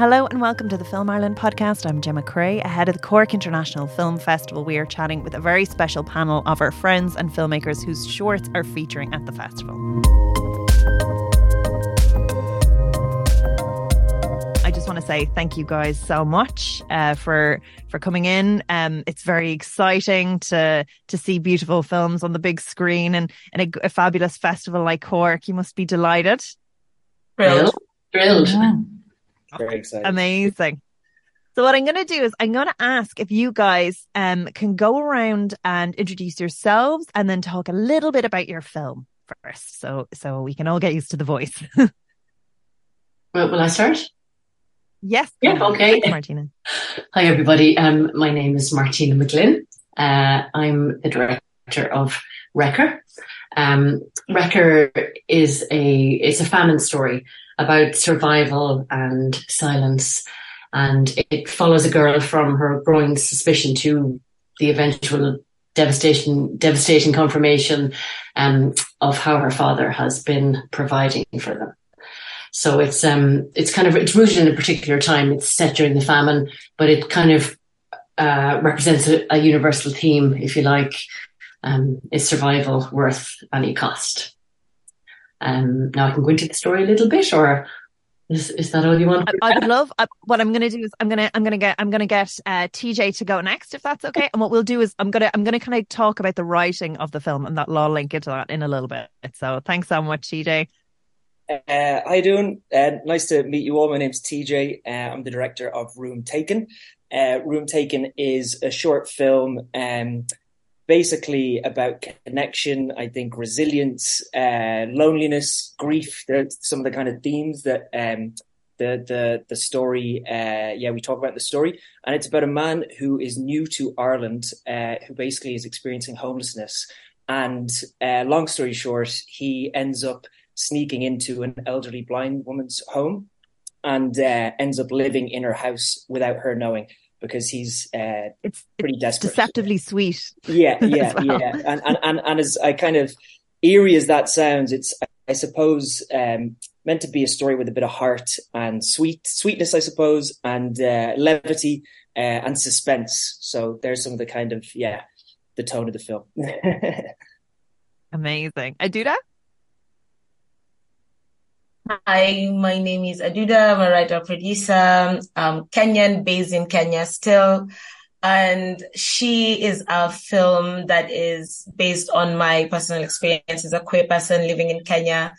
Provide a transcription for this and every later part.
Hello and welcome to the Film Ireland podcast. I'm Gemma Creagh. Ahead of the Cork International Film Festival, we are chatting with a very special panel of our friends and filmmakers whose shorts are featuring at the festival. I just want to say thank you guys so much uh, for for coming in. Um, it's very exciting to to see beautiful films on the big screen and, and a, a fabulous festival like Cork. You must be delighted. Thrilled. Thrilled. Yeah. Very excited. Amazing. So what I'm going to do is I'm going to ask if you guys um, can go around and introduce yourselves and then talk a little bit about your film first, so so we can all get used to the voice. well, will I start? Yes. Yeah. Okay. Thanks, Martina. Hi, everybody. Um, my name is Martina McGlynn. Uh, I'm the director of Wrecker. Um, Wrecker is a it's a famine story about survival and silence. And it follows a girl from her growing suspicion to the eventual devastation, devastating confirmation um, of how her father has been providing for them. So it's um it's kind of it's rooted in a particular time. It's set during the famine, but it kind of uh, represents a, a, universal theme, if you like. Um, is survival worth any cost? Um, now I can go into the story a little bit, or is, is that all you want? I, I would love. I, what I'm going to do is I'm going to I'm going to get I'm going to get uh, TJ to go next, if that's okay. And what we'll do is I'm going to I'm going to kind of talk about the writing of the film, and that I'll link into that in a little bit. So thanks so much, TJ. Uh, how you doing? Uh, nice to meet you all. My name's TJ. Uh, I'm the director of Room Taken. Uh, Room Taken is a short film um, basically about connection, I think resilience, uh, loneliness, grief. They're some of the kind of themes that um, the the the story. Uh, yeah, we talk about the story, and it's about a man who is new to Ireland, uh, who basically is experiencing homelessness. And uh, long story short, he ends up sneaking into an elderly blind woman's home and uh, ends up living in her house without her knowing because he's uh, it's pretty it's desperate. Deceptively sweet. Yeah, yeah, well. yeah. And, and and and as I kind of eerie as that sounds, it's I suppose um, meant to be a story with a bit of heart and sweet sweetness, I suppose, and uh, levity uh, and suspense. So there's some of the kind of yeah, the tone of the film. Amazing. I do that. Hi, my name is Aduda. I'm a writer producer, um, Kenyan, based in Kenya still. And Shee is a film that is based on my personal experience as a queer person living in Kenya.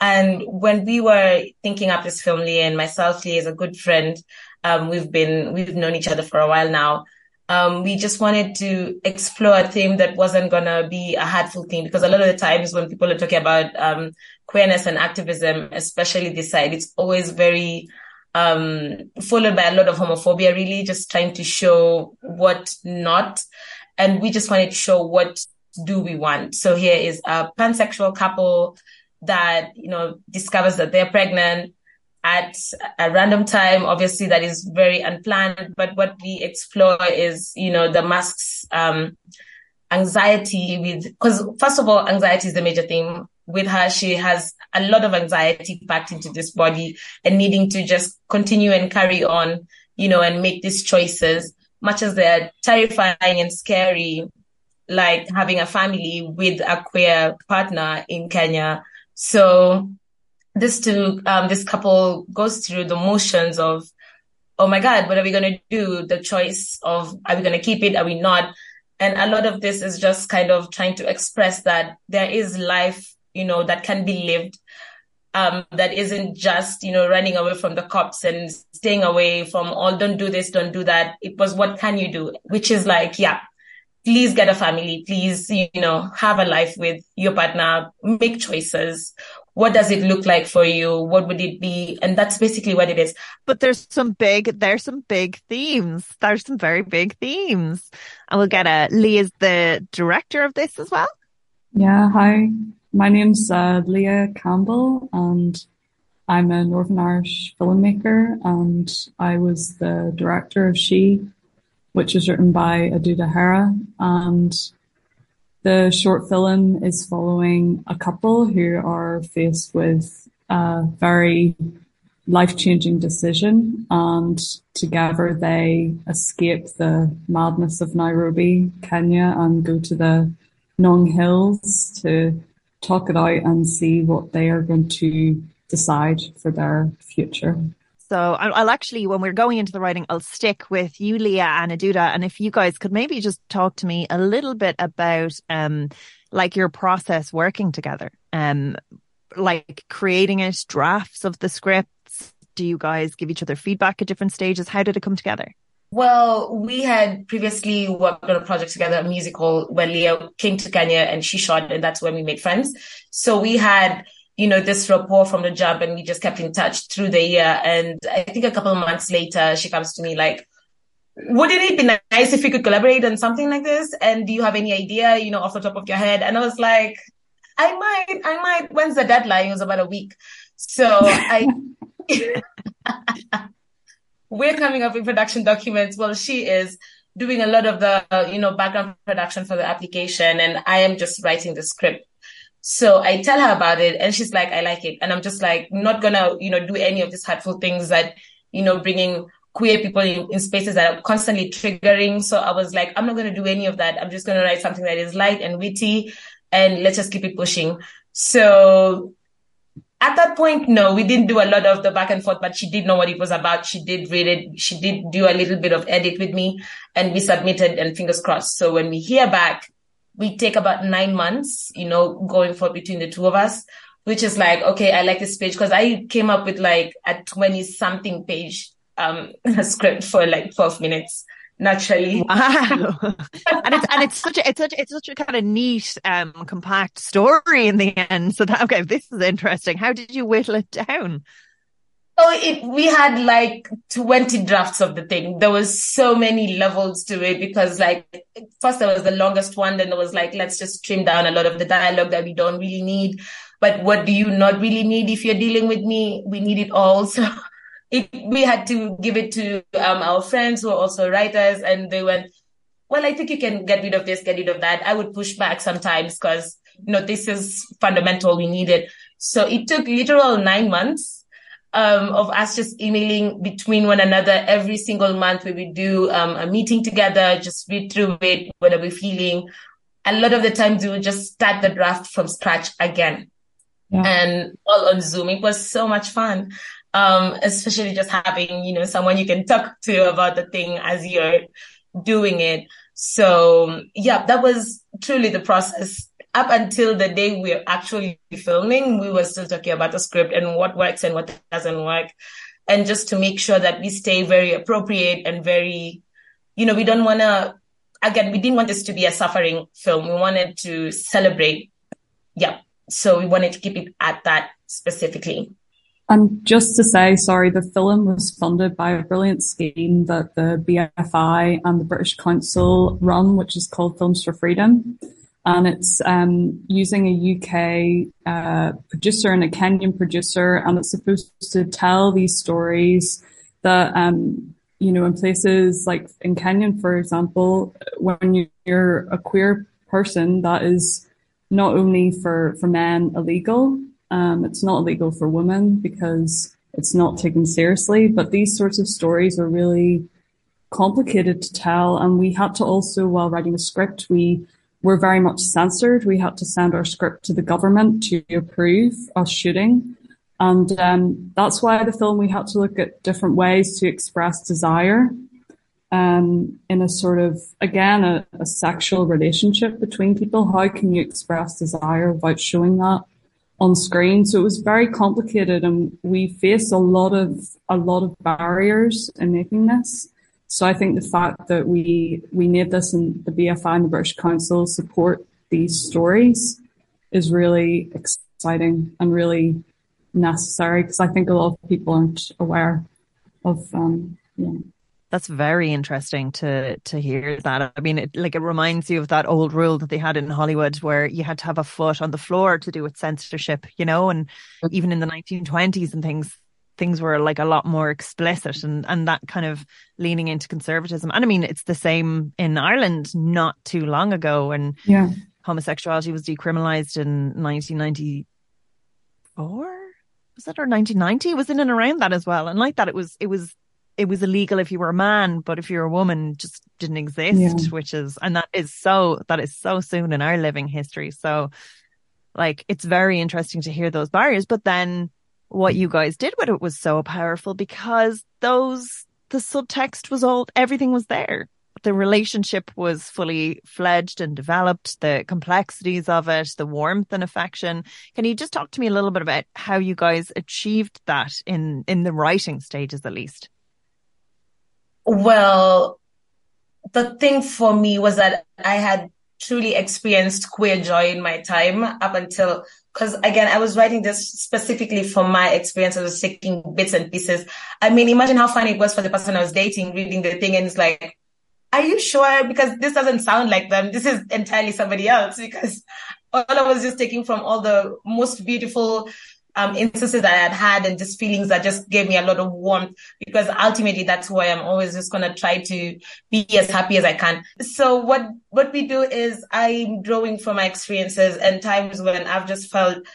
And when we were thinking up this film, Lee and myself, Lee is a good friend. Um, we've been, we've known each other for a while now. Um, we just wanted to explore a theme that wasn't gonna be a hurtful theme because a lot of the times when people are talking about um, queerness and activism, especially this side, it's always very um, followed by a lot of homophobia. Really, just trying to show what not, and we just wanted to show what do we want. So here is a pansexual couple that you know discovers that they're pregnant at a random time. Obviously, that is very unplanned. But what we explore is, you know, the masks, um, anxiety with, because first of all, anxiety is the major thing with her. She has a lot of anxiety packed into this body and needing to just continue and carry on, you know, and make these choices, much as they're terrifying and scary, like having a family with a queer partner in Kenya. So this two, um, this couple goes through the motions of, oh my God, what are we going to do? The choice of, are we going to keep it? Are we not? And a lot of this is just kind of trying to express that there is life, you know, that can be lived. Um, that isn't just, you know, running away from the cops and staying away from all, don't do this, don't do that. It was, what can you do? Which is like, yeah, please get a family. Please, you know, have a life with your partner, make choices what does it look like for you? What would it be? And that's basically what it is. But there's some big there's some big themes. There's some very big themes. And we'll get a Lia is the director of this as well. Yeah hi. My name's uh, Lia Campbell and I'm a Northern Irish filmmaker and I was the director of Shee which was written by Aduda Hera and the short film is following a couple who are faced with a very life changing decision. And together they escape the madness of Nairobi, Kenya, and go to the Ngong Hills to talk it out and see what they are going to decide for their future. So I'll actually, when we're going into the writing, I'll stick with you, Lia and Aduda. And if you guys could maybe just talk to me a little bit about, um, like your process working together, um, like creating it, drafts of the scripts. Do you guys give each other feedback at different stages? How did it come together? Well, we had previously worked on a project together, a musical when Lia came to Kenya and she shot, and that's when we made friends. So we had you know, this rapport from the job and we just kept in touch through the year. And I think a couple of months later, she comes to me like, wouldn't it be nice if we could collaborate on something like this? And do you have any idea, you know, off the top of your head? And I was like, I might, I might. When's the deadline? It was about a week. So I, we're coming up with production documents. Well, she is doing a lot of the, uh, you know, background production for the application and I am just writing the script so I tell her about it and she's like, I like it. And I'm just like, not gonna, you know, do any of these hurtful things that, you know, bringing queer people in, in spaces that are constantly triggering. So I was like, I'm not to do any of that. I'm just to write something that is light and witty and let's just keep it pushing. So at that point, no, we didn't do a lot of the back and forth, but she did know what it was about. She did read it. She did do a little bit of edit with me and we submitted and fingers crossed. So when we hear back, we take about nine months, you know, going for between the two of us, which is like, okay, I like this page because I came up with like a 20 something page, um, script for like 12 minutes naturally. Wow. and it's, and it's such a, it's such, it's such a kind of neat, um, compact story in the end. So that, okay, this is interesting. How did you whittle it down? Oh, it, we had like 20 drafts of the thing. There was so many levels to it because like first there was the longest one. Then there was like, let's just trim down a lot of the dialogue that we don't really need. But what do you not really need if you're dealing with me? We need it all. So it, we had to give it to um, our friends who are also writers and they went, well, I think you can get rid of this, get rid of that. I would push back sometimes because, you know, this is fundamental. We need it. So it took literal nine months um, of us just emailing between one another every single month where we do um, a meeting together, just read through it, what are we feeling. A lot of the times we would just start the draft from scratch again. Yeah. And all on Zoom. It was so much fun. Um, especially just having, you know, someone you can talk to about the thing as you're doing it. So yeah, that was truly the process up until the day we are actually filming, we were still talking about the script and what works and what doesn't work. And just to make sure that we stay very appropriate and very, you know, we don't want to, again, we didn't want this to be a suffering film. We wanted to celebrate. Yeah. So we wanted to keep it at that specifically. And just to say, sorry, the film was funded by a brilliant scheme that the BFI and the British Council run, which is called Films for Freedom and it's um, using a UK uh, producer and a Kenyan producer, and it's supposed to tell these stories that um, you know in places like in Kenyan, for example, when you're a queer person, that is not only for for men illegal, um, it's not illegal for women because it's not taken seriously. But these sorts of stories are really complicated to tell, and we had to also, while writing the script, we were very much censored. We had to send our script to the government to approve us shooting. And um, that's why the film we had to look at different ways to express desire um, in a sort of, again, a, a, sexual relationship between people. How can you express desire without showing that on screen? So it was very complicated and we faced a lot of, a lot of barriers in making this. So I think the fact that we we made this and the BFI and the British Council support these stories is really exciting and really necessary because I think a lot of people aren't aware of um yeah. That's very interesting to to hear that. I mean, it, like it reminds you of that old rule that they had in Hollywood, where you had to have a foot on the floor to do with censorship, you know, and mm. even in the 1920s and things, things were like a lot more explicit and and that kind of leaning into conservatism. And i mean it's the same in ireland not too long ago and yeah. homosexuality was decriminalized in 1994 was that or 1990 it was in and around that as well. And like that it was it was it was illegal if you were a man but if you're a woman just didn't exist yeah. which is and that is so that is so soon in our living history. So like it's very interesting to hear those barriers. But then what you guys did with it was so powerful because those the subtext was all everything was there the relationship was fully fledged and developed, the complexities of it, the warmth and affection. Can you just talk to me a little bit about how you guys achieved that in in the writing stages at least? Well, the thing for me was that I had truly experienced queer joy in my time up until because again, I was writing this specifically from my experience. I was taking bits and pieces. I mean, imagine how funny it was for the person I was dating reading the thing and it's like, are you sure? Because this doesn't sound like them. This is entirely somebody else because all I was just taking from all the most beautiful um, instances that I had had and just feelings that just gave me a lot of warmth because ultimately that's why I'm always just going to try to be as happy as I can. So what, what we do is I'm drawing from my experiences and times when I've just felt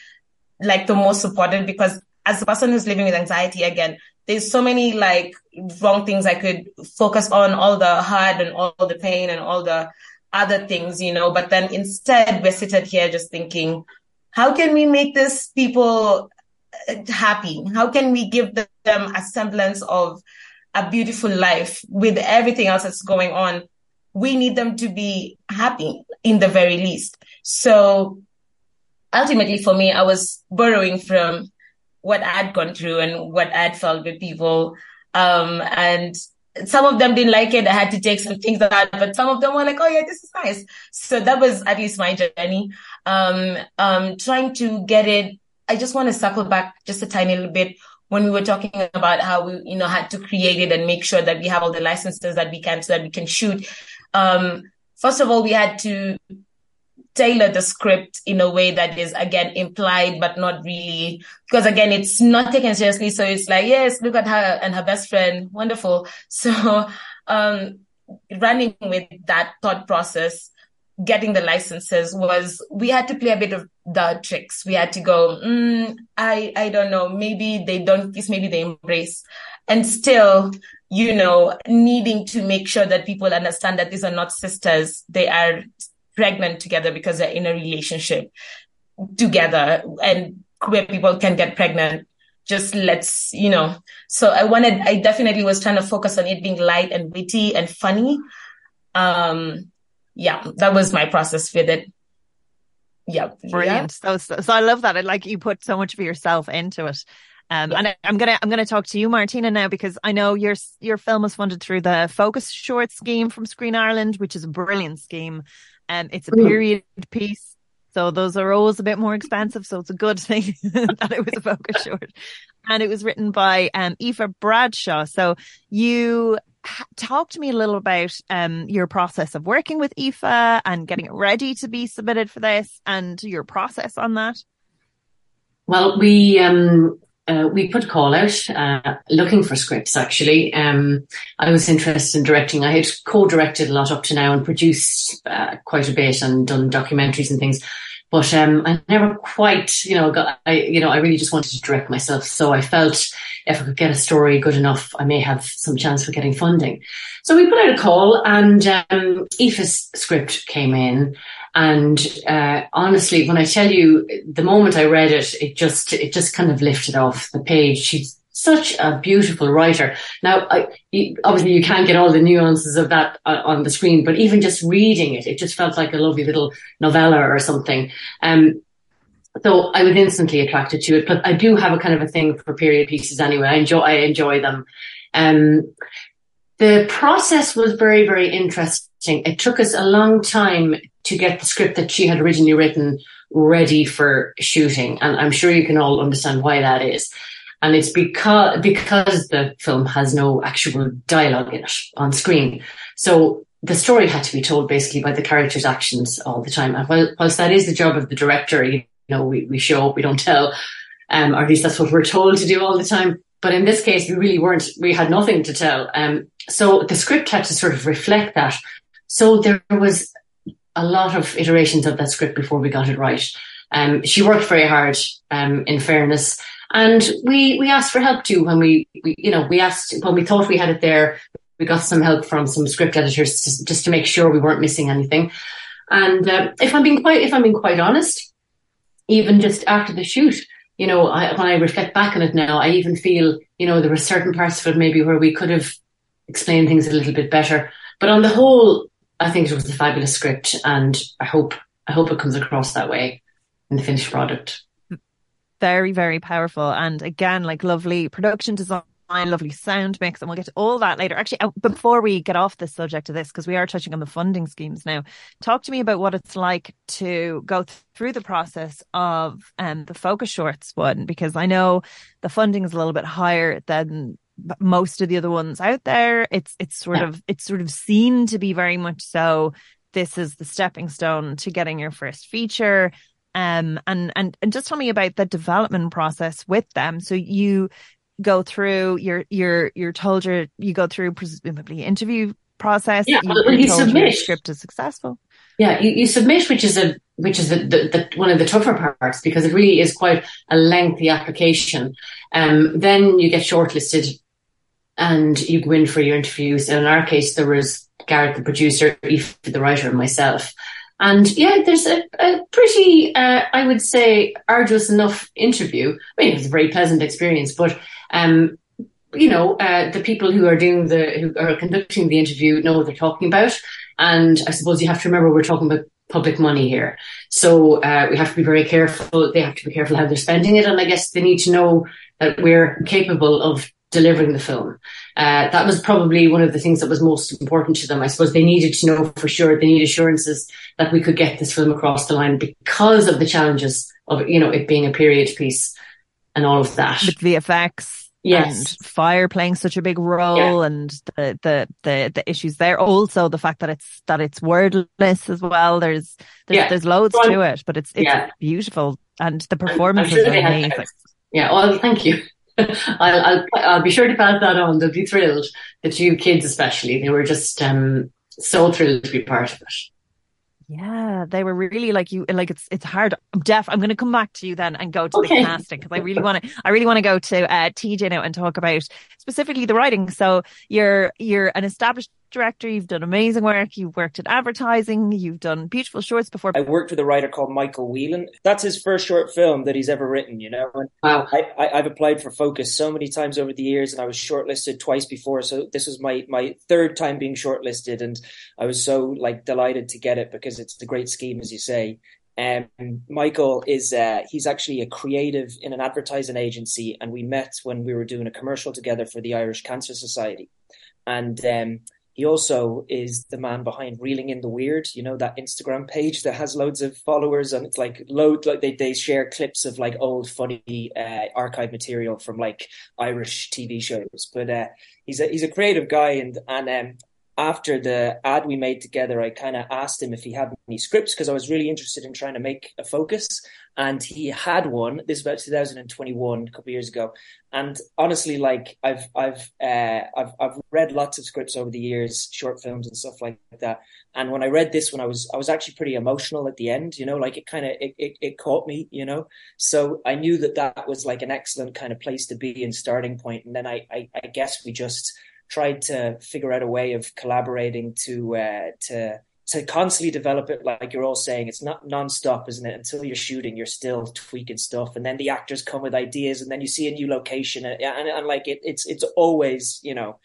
like the most supported because as a person who's living with anxiety again, there's so many like wrong things I could focus on, all the hard and all the pain and all the other things, you know, but then instead we're sitting here just thinking, how can we make this people uh, happy? How can we give them a semblance of a beautiful life with everything else that's going on? We need them to be happy in the very least. So ultimately for me, I was borrowing from what I'd gone through and what I'd felt with people. Um, and some of them didn't like it. I had to take some things out, but some of them were like, Oh yeah, this is nice. So that was at least my journey. Um, um, trying to get it. I just want to circle back just a tiny little bit when we were talking about how we, you know, had to create it and make sure that we have all the licenses that we can so that we can shoot. Um, first of all, we had to tailor the script in a way that is again implied but not really because again it's not taken seriously. So it's like yes look at her and her best friend. Wonderful. So um running with that thought process getting the licenses was we had to play a bit of the tricks. We had to go mm, i i don't know. Maybe they don't kiss maybe they embrace. And still you know needing to make sure that people understand that these are not sisters. They are pregnant together because they're in a relationship together and queer people can get pregnant. Just let's you know. So i wanted i definitely was trying to focus on it being light and witty and funny. Um yeah that was my process with it. Yeah. Brilliant. Yeah. so, so i love that. I, like you put so much of yourself into it. Um, and I, am gonna I'm gonna talk to you, Martina, now because I know your your film was funded through the Focus Short scheme from Screen Ireland, which is a brilliant scheme. And it's a period piece. So those are always a bit more expensive. So it's a good thing that it was a focus short. And it was written by um, Aoife Bradshaw. So you talk to me a little about um, your process of working with Aoife and getting it ready to be submitted for this and your process on that. Well, we um, uh, we put a call out uh, looking for scripts. Actually, um, I was interested in directing. I had co-directed a lot up to now and produced uh, quite a bit and done documentaries and things. But um, I never quite, you know, got. I, you know, I really just wanted to direct myself. So I felt if I could get a story good enough, I may have some chance for getting funding. So we put out a call, and um, script came in, and uh, honestly, when I tell you, the moment I read it, it just it just kind of lifted off the page. She's such a beautiful writer. Now, I, obviously, you can't get all the nuances of that uh, on the screen, but even just reading it, it just felt like a lovely little novella or something. Um, so I was instantly attracted to it. But I do have a kind of a thing for period pieces anyway. I enjoy I enjoy them. Um, the process was very very interesting. It took us a long time to get the script that she had originally written ready for shooting. And I'm sure you can all understand why that is. And it's because, because the film has no actual dialogue in it on screen. So the story had to be told basically by the character's actions all the time. And whilst that is the job of the director, you know, we, we show up, we don't tell, um, or at least that's what we're told to do all the time. But in this case, we really weren't, we had nothing to tell. Um, so the script had to sort of reflect that. So there was a lot of iterations of that script before we got it right. Um, she worked very hard, um, in fairness. And we, we asked for help too when we, we, you know, we asked, when we thought we had it there, we got some help from some script editors just, just to make sure we weren't missing anything. And uh, if I'm being quite, if I'm being quite honest, even just after the shoot, you know, I, when I reflect back on it now, I even feel, you know, there were certain parts of it maybe where we could have explained things a little bit better. But on the whole, I think it was a fabulous script, and I hope I hope it comes across that way in the finished product. Very, very powerful, and again, like lovely production design lovely sound mix, and we'll get to all that later. Actually, uh, before we get off the subject of this, because we are touching on the funding schemes now, talk to me about what it's like to go through the process of um, the focus shorts one, because I know the funding is a little bit higher than most of the other ones out there. It's it's sort yeah. of it's sort of seen to be very much so. This is the stepping stone to getting your first feature. Um, and and and just tell me about the development process with them. So you go through you're you're you're told you you go through presumably interview process yeah you, well, you submit your script is successful yeah you, you submit which is a which is the, the, the, one of the tougher parts because it really is quite a lengthy application um then you get shortlisted and you go in for your interviews and in our case there was Garrett the producer Eve the writer and myself and yeah, there's a, a pretty, uh, I would say, arduous enough interview. I mean, it was a very pleasant experience, but um, you know, uh, the people who are doing the who are conducting the interview know what they're talking about. And I suppose you have to remember we're talking about public money here, so uh, we have to be very careful. They have to be careful how they're spending it, and I guess they need to know that we're capable of delivering the film. Uh, that was probably one of the things that was most important to them. I suppose they needed to know for sure. They need assurances that we could get this film across the line because of the challenges of you know it being a period piece and all of that. With VFX yes. and fire playing such a big role Yeah. and the, the the the issues there also the fact that it's that it's wordless as well there's there's, Yeah. there's loads Well, to it but it's it's yeah. beautiful and the performances sure are amazing. Yeah, well, thank you. I'll, I'll, I'll be sure to pass that on. They'll be thrilled. The two kids, especially, they were just um, so thrilled to be part of it. yeah they were really like you like it's it's hard I'm deaf I'm going to come back to you then and go to Okay. the casting because I really want to I really want to go to uh TJ now and talk about specifically the writing so you're you're an established director you've done amazing work you've worked in advertising you've done beautiful shorts before I worked with a writer called Michael Whelan. That's his first short film that he's ever written, you know. And Wow. I, I, I've applied for Focus so many times over the years, and I was shortlisted twice before. So this was my my third time being shortlisted, and I was so like delighted to get it because it's a great scheme, as you say. Um, Michael is uh, he's actually a creative in an advertising agency, and we met when we were doing a commercial together for the Irish Cancer Society, and um, he also is the man behind Reeling in the Weird, you know, that Instagram page that has loads of followers and it's like load like they, they share clips of like old funny uh, archive material from like Irish TV shows. But uh, he's a he's a creative guy and and um, after the ad we made together, I kind of asked him if he had any scripts because I was really interested in trying to make a focus. And he had one. This is about 2021, a couple years ago. And honestly, like I've I've uh, I've I've read lots of scripts over the years, short films and stuff like that. And when I read this one, I was I was actually pretty emotional at the end. You know, like it kind of it, it it caught me. You know, so I knew that that was like an excellent kind of place to be and starting point. And then I I, I guess we just tried to figure out a way of collaborating to uh, to to constantly develop it like you're all saying. It's not non-stop isn't it? Until you're shooting you're still tweaking stuff. And then the actors come with ideas and then you see a new location. And, and, and like it, it's it's always you know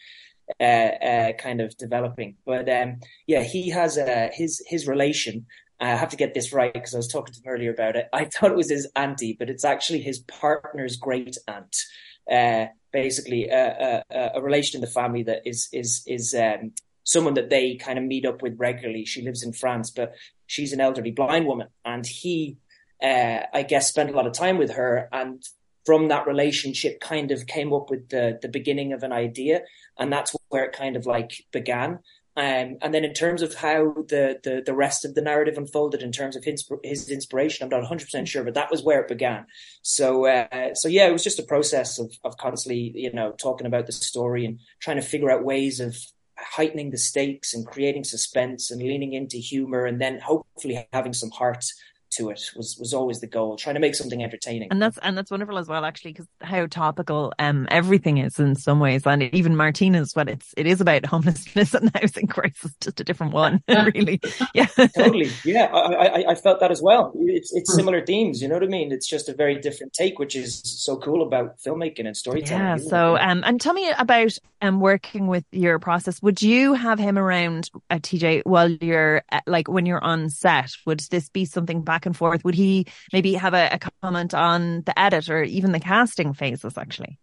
uh, uh, kind of developing. But um yeah he has uh, his his relation. I have to get this right because I was talking to him earlier about it. I thought it was his auntie, but it's actually his partner's great aunt. Uh, basically, a, a, a relation in the family that is is is um, someone that they kind of meet up with regularly. She lives in France, but she's an elderly blind woman, and he, uh, I guess, spent a lot of time with her, and from that relationship, kind of came up with the the beginning of an idea, and that's where it kind of like began. Um, and then in terms of how the, the, the rest of the narrative unfolded in terms of his, his inspiration, I'm not 100% sure, but that was where it began. So, uh, so yeah, it was just a process of, of constantly, you know, talking about the story and trying to figure out ways of heightening the stakes and creating suspense and leaning into humor and then hopefully having some heart to it was was always the goal, trying to make something entertaining. And that's and that's wonderful as well, actually, because how topical um everything is in some ways, and even Martina's what it's it is about homelessness and housing crisis, just a different one, really. Yeah, totally. Yeah, I, I, I felt that as well. It's it's hmm. similar themes, you know what I mean? It's just a very different take, which is so cool about filmmaking and storytelling. Yeah. So um, and tell me about um working with your process. Would you have him around at TJ while you're uh, like when you're on set? Would this be something back and forth? Would he maybe have a, a comment on the edit or even the casting phases? Actually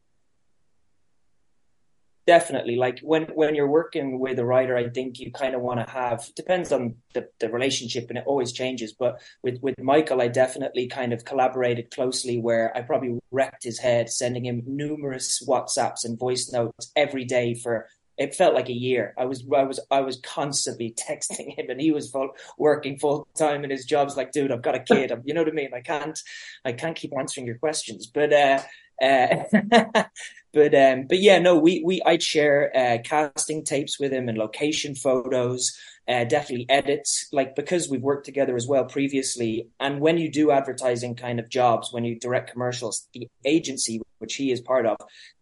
definitely like when when you're working with a writer i think you kind of want to have depends on the, the relationship and it always changes but with with michael i definitely kind of collaborated closely where i probably wrecked his head sending him numerous whatsapps and voice notes every day for it felt like a year. I was I was I was constantly texting him, and he was full, working full time in his jobs. Like, dude, I've got a kid. I'm, you know what I mean? I can't I can't keep answering your questions. But uh, uh, but um, but yeah, no, we we I'd share uh, casting tapes with him and location photos, uh, definitely edits, like because we've worked together as well previously. And when you do advertising kind of jobs, when you direct commercials, the agency which he is part of,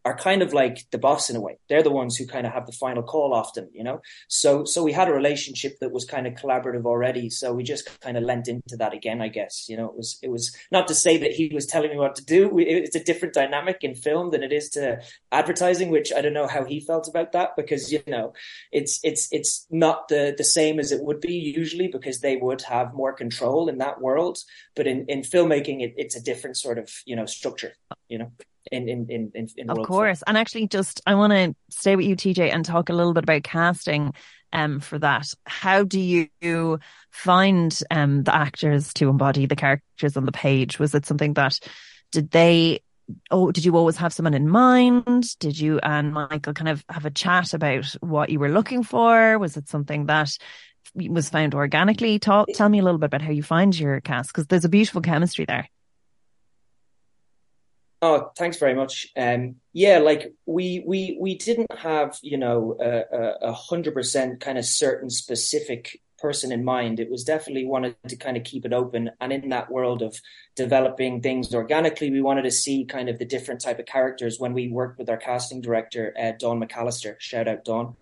are kind of like the boss in a way. They're the ones who kind of have the final call often, you know. So so we had a relationship that was kind of collaborative already. So we just kind of lent into that again, I guess. You know, it was it was not to say that he was telling me what to do. It's a different dynamic in film than it is to advertising, which I don't know how he felt about that because you know, it's it's it's not the the same as it would be usually because they would have more control in that world. But in in filmmaking, it, it's a different sort of you know structure. You know in in in, in, in of course. And actually just i want to stay with you tj and talk a little bit about casting um for that. How do you find um the actors to embody the characters on the page? Was it something that did they oh did you always have someone in mind? Did you and michael kind of have a chat about what you were looking for? Was it something that was found organically? Talk tell me a little bit about how you find your cast because there's a beautiful chemistry there Oh, thanks very much. Um, yeah, like we we we didn't have you know a, hundred percent kind of certain specific person in mind. It was definitely wanted to kind of keep it open, and in that world of developing things organically, we wanted to see kind of the different type of characters. When we worked with our casting director, uh, Dawn McAllister, shout out Dawn,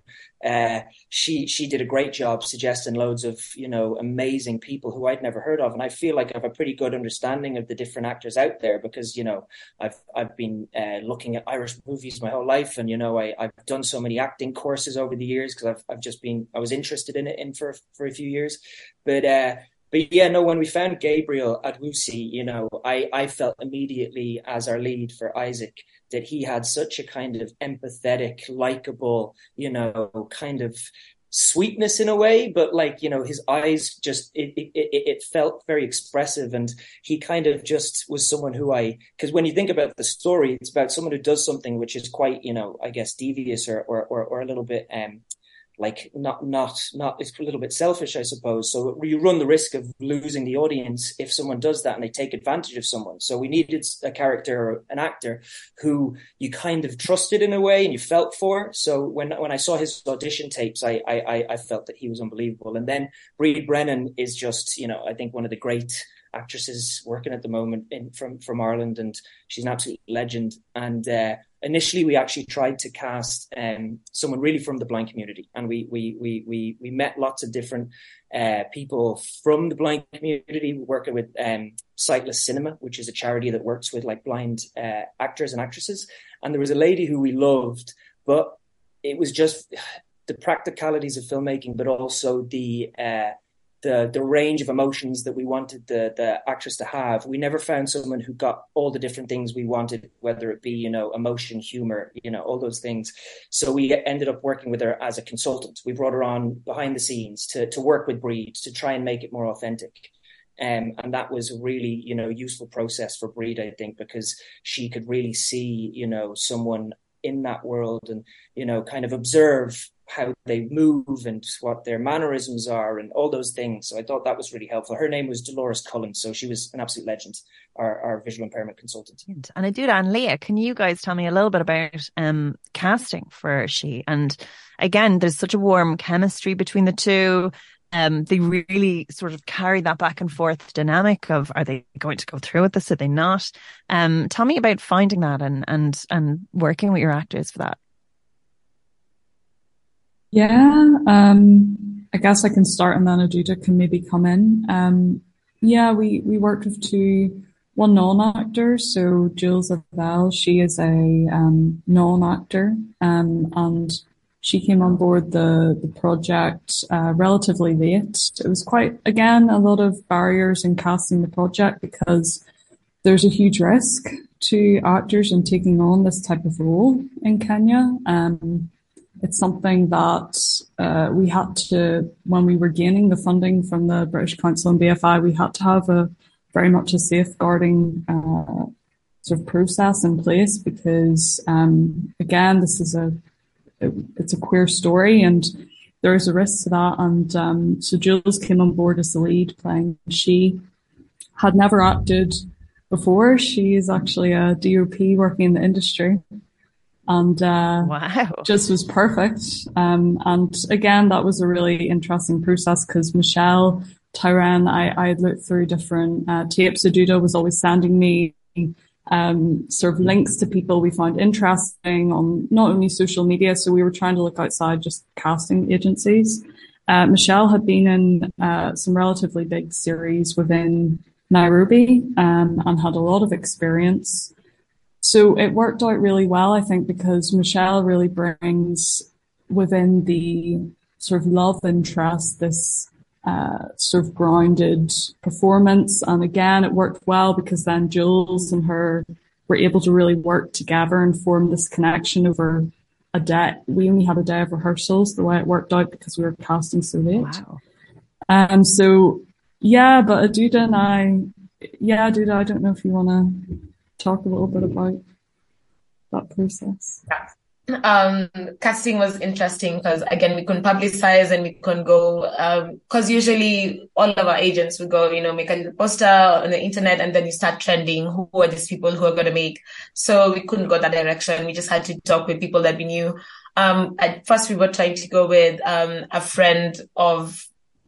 uh, she she did a great job suggesting loads of you know amazing people who I'd never heard of, and I feel like I have a pretty good understanding of the different actors out there because you know I've I've been uh, looking at Irish movies my whole life, and you know I I've done so many acting courses over the years because I've I've just been I was interested in it in for for a few years, but. uh but yeah, no, when we found Gabriel Adewusi, you know, I, I felt immediately as our lead for Isaac that he had such a kind of empathetic, likable, you know, kind of sweetness in a way, but like, you know, his eyes just, it, it, it, felt very expressive. And he kind of just was someone who I, because when you think about the story, it's about someone who does something which is quite, you know, I guess devious or, or, or, or a little bit, um, like not not not it's a little bit selfish i suppose. So you run the risk of losing the audience if someone does that and they take advantage of someone. So we needed a character or an actor who you kind of trusted in a way and you felt for. So when when i saw his audition tapes i i i felt that he was unbelievable. And then Bríd Brennan is just you know i think one of the great actresses working at the moment in, from from Ireland, and she's an absolute legend. And uh, initially, we actually tried to cast um, someone really from the blind community, and we we we we we met lots of different uh, people from the blind community. working with um, Sightless Cinema, which is a charity that works with like blind uh, actors and actresses. And there was a lady who we loved, but it was just the practicalities of filmmaking, but also the uh, the the range of emotions that we wanted the the actress to have. We never found someone who got all the different things we wanted, whether it be you know emotion, humor, you know all those things. So we ended up working with her as a consultant. We brought her on behind the scenes to to work with Bríd to try and make it more authentic. Um, and that was really, you know, useful process for Bríd, I think, because she could really see, you know, someone in that world and, you know, kind of observe how they move and what their mannerisms are and all those things. So I thought that was really helpful. Her name was Dolores Cullen, so she was an absolute legend, our, our visual impairment consultant. And I do that. And Lia, can you guys tell me a little bit about um, casting for Shee? And again, there's such a warm chemistry between the two. Um, they really sort of carry that back and forth dynamic of are they going to go through with this? Are they not? Um, tell me about finding that and and and working with your actors for that. Yeah, um, I guess I can start and then Aduda can maybe come in. Um, yeah, we we worked with two one non-actor. So Jules Avel, she is a um, non-actor, um, and she came on board the, the project uh, relatively late. It was quite, again, a lot of barriers in casting the project because there's a huge risk to actors in taking on this type of role in Kenya. Um, it's something that uh, we had to, when we were gaining the funding from the British Council and BFI, we had to have a very much a safeguarding uh, sort of process in place because, um, again, this is a it's a queer story and there is a risk to that. And um, so Jules came on board as the lead playing. She had never acted before. She is actually a DOP working in the industry. And uh, wow. just was perfect. Um, and again, that was a really interesting process because Michelle Tyrone, I, I had looked through different uh, tapes. Aduda was always sending me um, sort of links to people we found interesting on not only social media. So we were trying to look outside just casting agencies. Uh, Michelle had been in uh, some relatively big series within Nairobi um, and had a lot of experience. So it worked out really well, I think, because Michelle really brings within the sort of love interest this uh, sort of grounded performance. And again, it worked well because then Jules and her were able to really work together and form this connection over a day. We only had a day of rehearsals the way it worked out because we were casting so late. Wow. Um, so yeah, but Aduda and I, yeah, Aduda, I don't know if you want to talk a little bit about that process. Yeah um, casting was interesting because again we couldn't publicize and we couldn't go because um, usually all of our agents would go you know make a little poster on the internet and then you start trending who are these people who are going to make? So we couldn't go that direction. We just had to talk with people that we knew. Um, at first we were trying to go with um, a friend of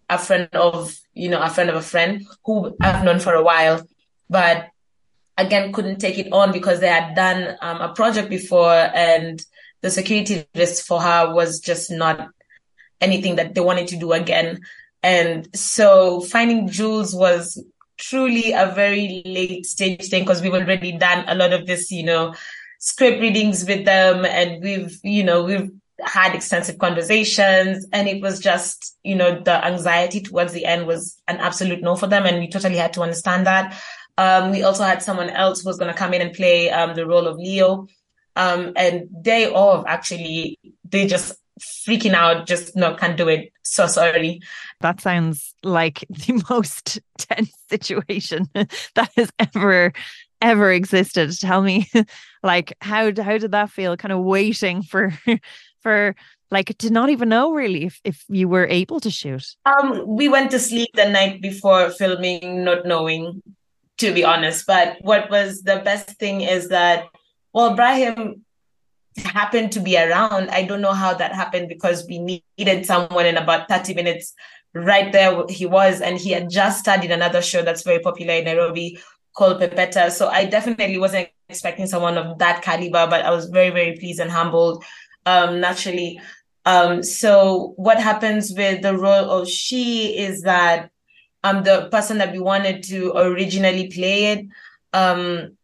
a friend of you know a friend of a friend who I've known for a while but again couldn't take it on because they had done um, a project before and the security risk for her was just not anything that they wanted to do again. And so finding Jules was truly a very late stage thing because we've already done a lot of this, you know, script readings with them and we've, you know, we've had extensive conversations and it was just, you know, the anxiety towards the end was an absolute no for them. And we totally had to understand that. Um, we also had someone else who was going to come in and play um, the role of Leo. Um, and day of actually, they just freaking out, just no, can't do it. So sorry. That sounds like the most tense situation that has ever ever existed. Tell me, like how how did that feel? Kind of waiting for for like to not even know really if, if you were able to shoot. Um, we went to sleep the night before filming, not knowing, to be honest. But what was the best thing is that well, Brahim happened to be around. I don't know how that happened because we needed someone in about 30 minutes. Right there, he was, and he had just studied another show that's very popular in Nairobi called Pepeta. So I definitely wasn't expecting someone of that caliber, but I was very, very pleased and humbled um, naturally. Um, so what happens with the role of she is that um, the person that we wanted to originally play it, um,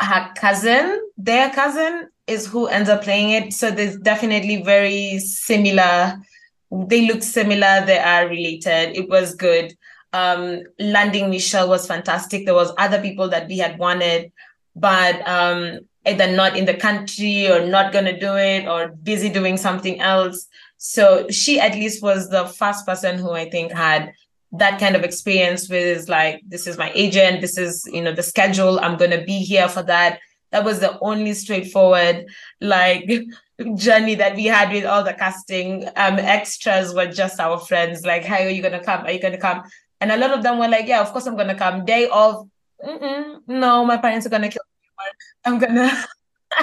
her cousin, their cousin, is who ends up playing it. So there's definitely very similar. They look similar. They are related. It was good. Um, landing Michelle was fantastic. There was other people that we had wanted, but um, either not in the country or not gonna do it or busy doing something else. So she at least was the first person who I think had that kind of experience with like this is my agent this is you know the schedule i'm going to be here for that. That was the only straightforward like journey that we had with all the casting. Um extras were just our friends like hey are you going to come? Are you going to come? And a lot of them were like yeah of course i'm going to come. Day of no my parents are going to kill me. I'm going to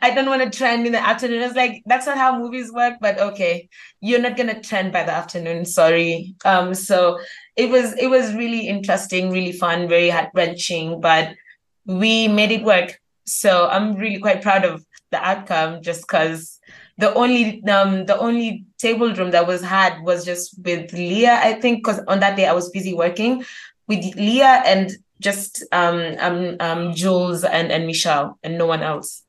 I don't want to trend in the afternoon. It's like that's not how movies work, but okay, you're not gonna trend by the afternoon. Sorry. Um, so it was it was really interesting, really fun, very heart wrenching, but we made it work. So I'm really quite proud of the outcome, just because the only um the only table room that was had was just with Lia, I think, because on that day I was busy working with Lia and just um um um Jules and and Michelle and no one else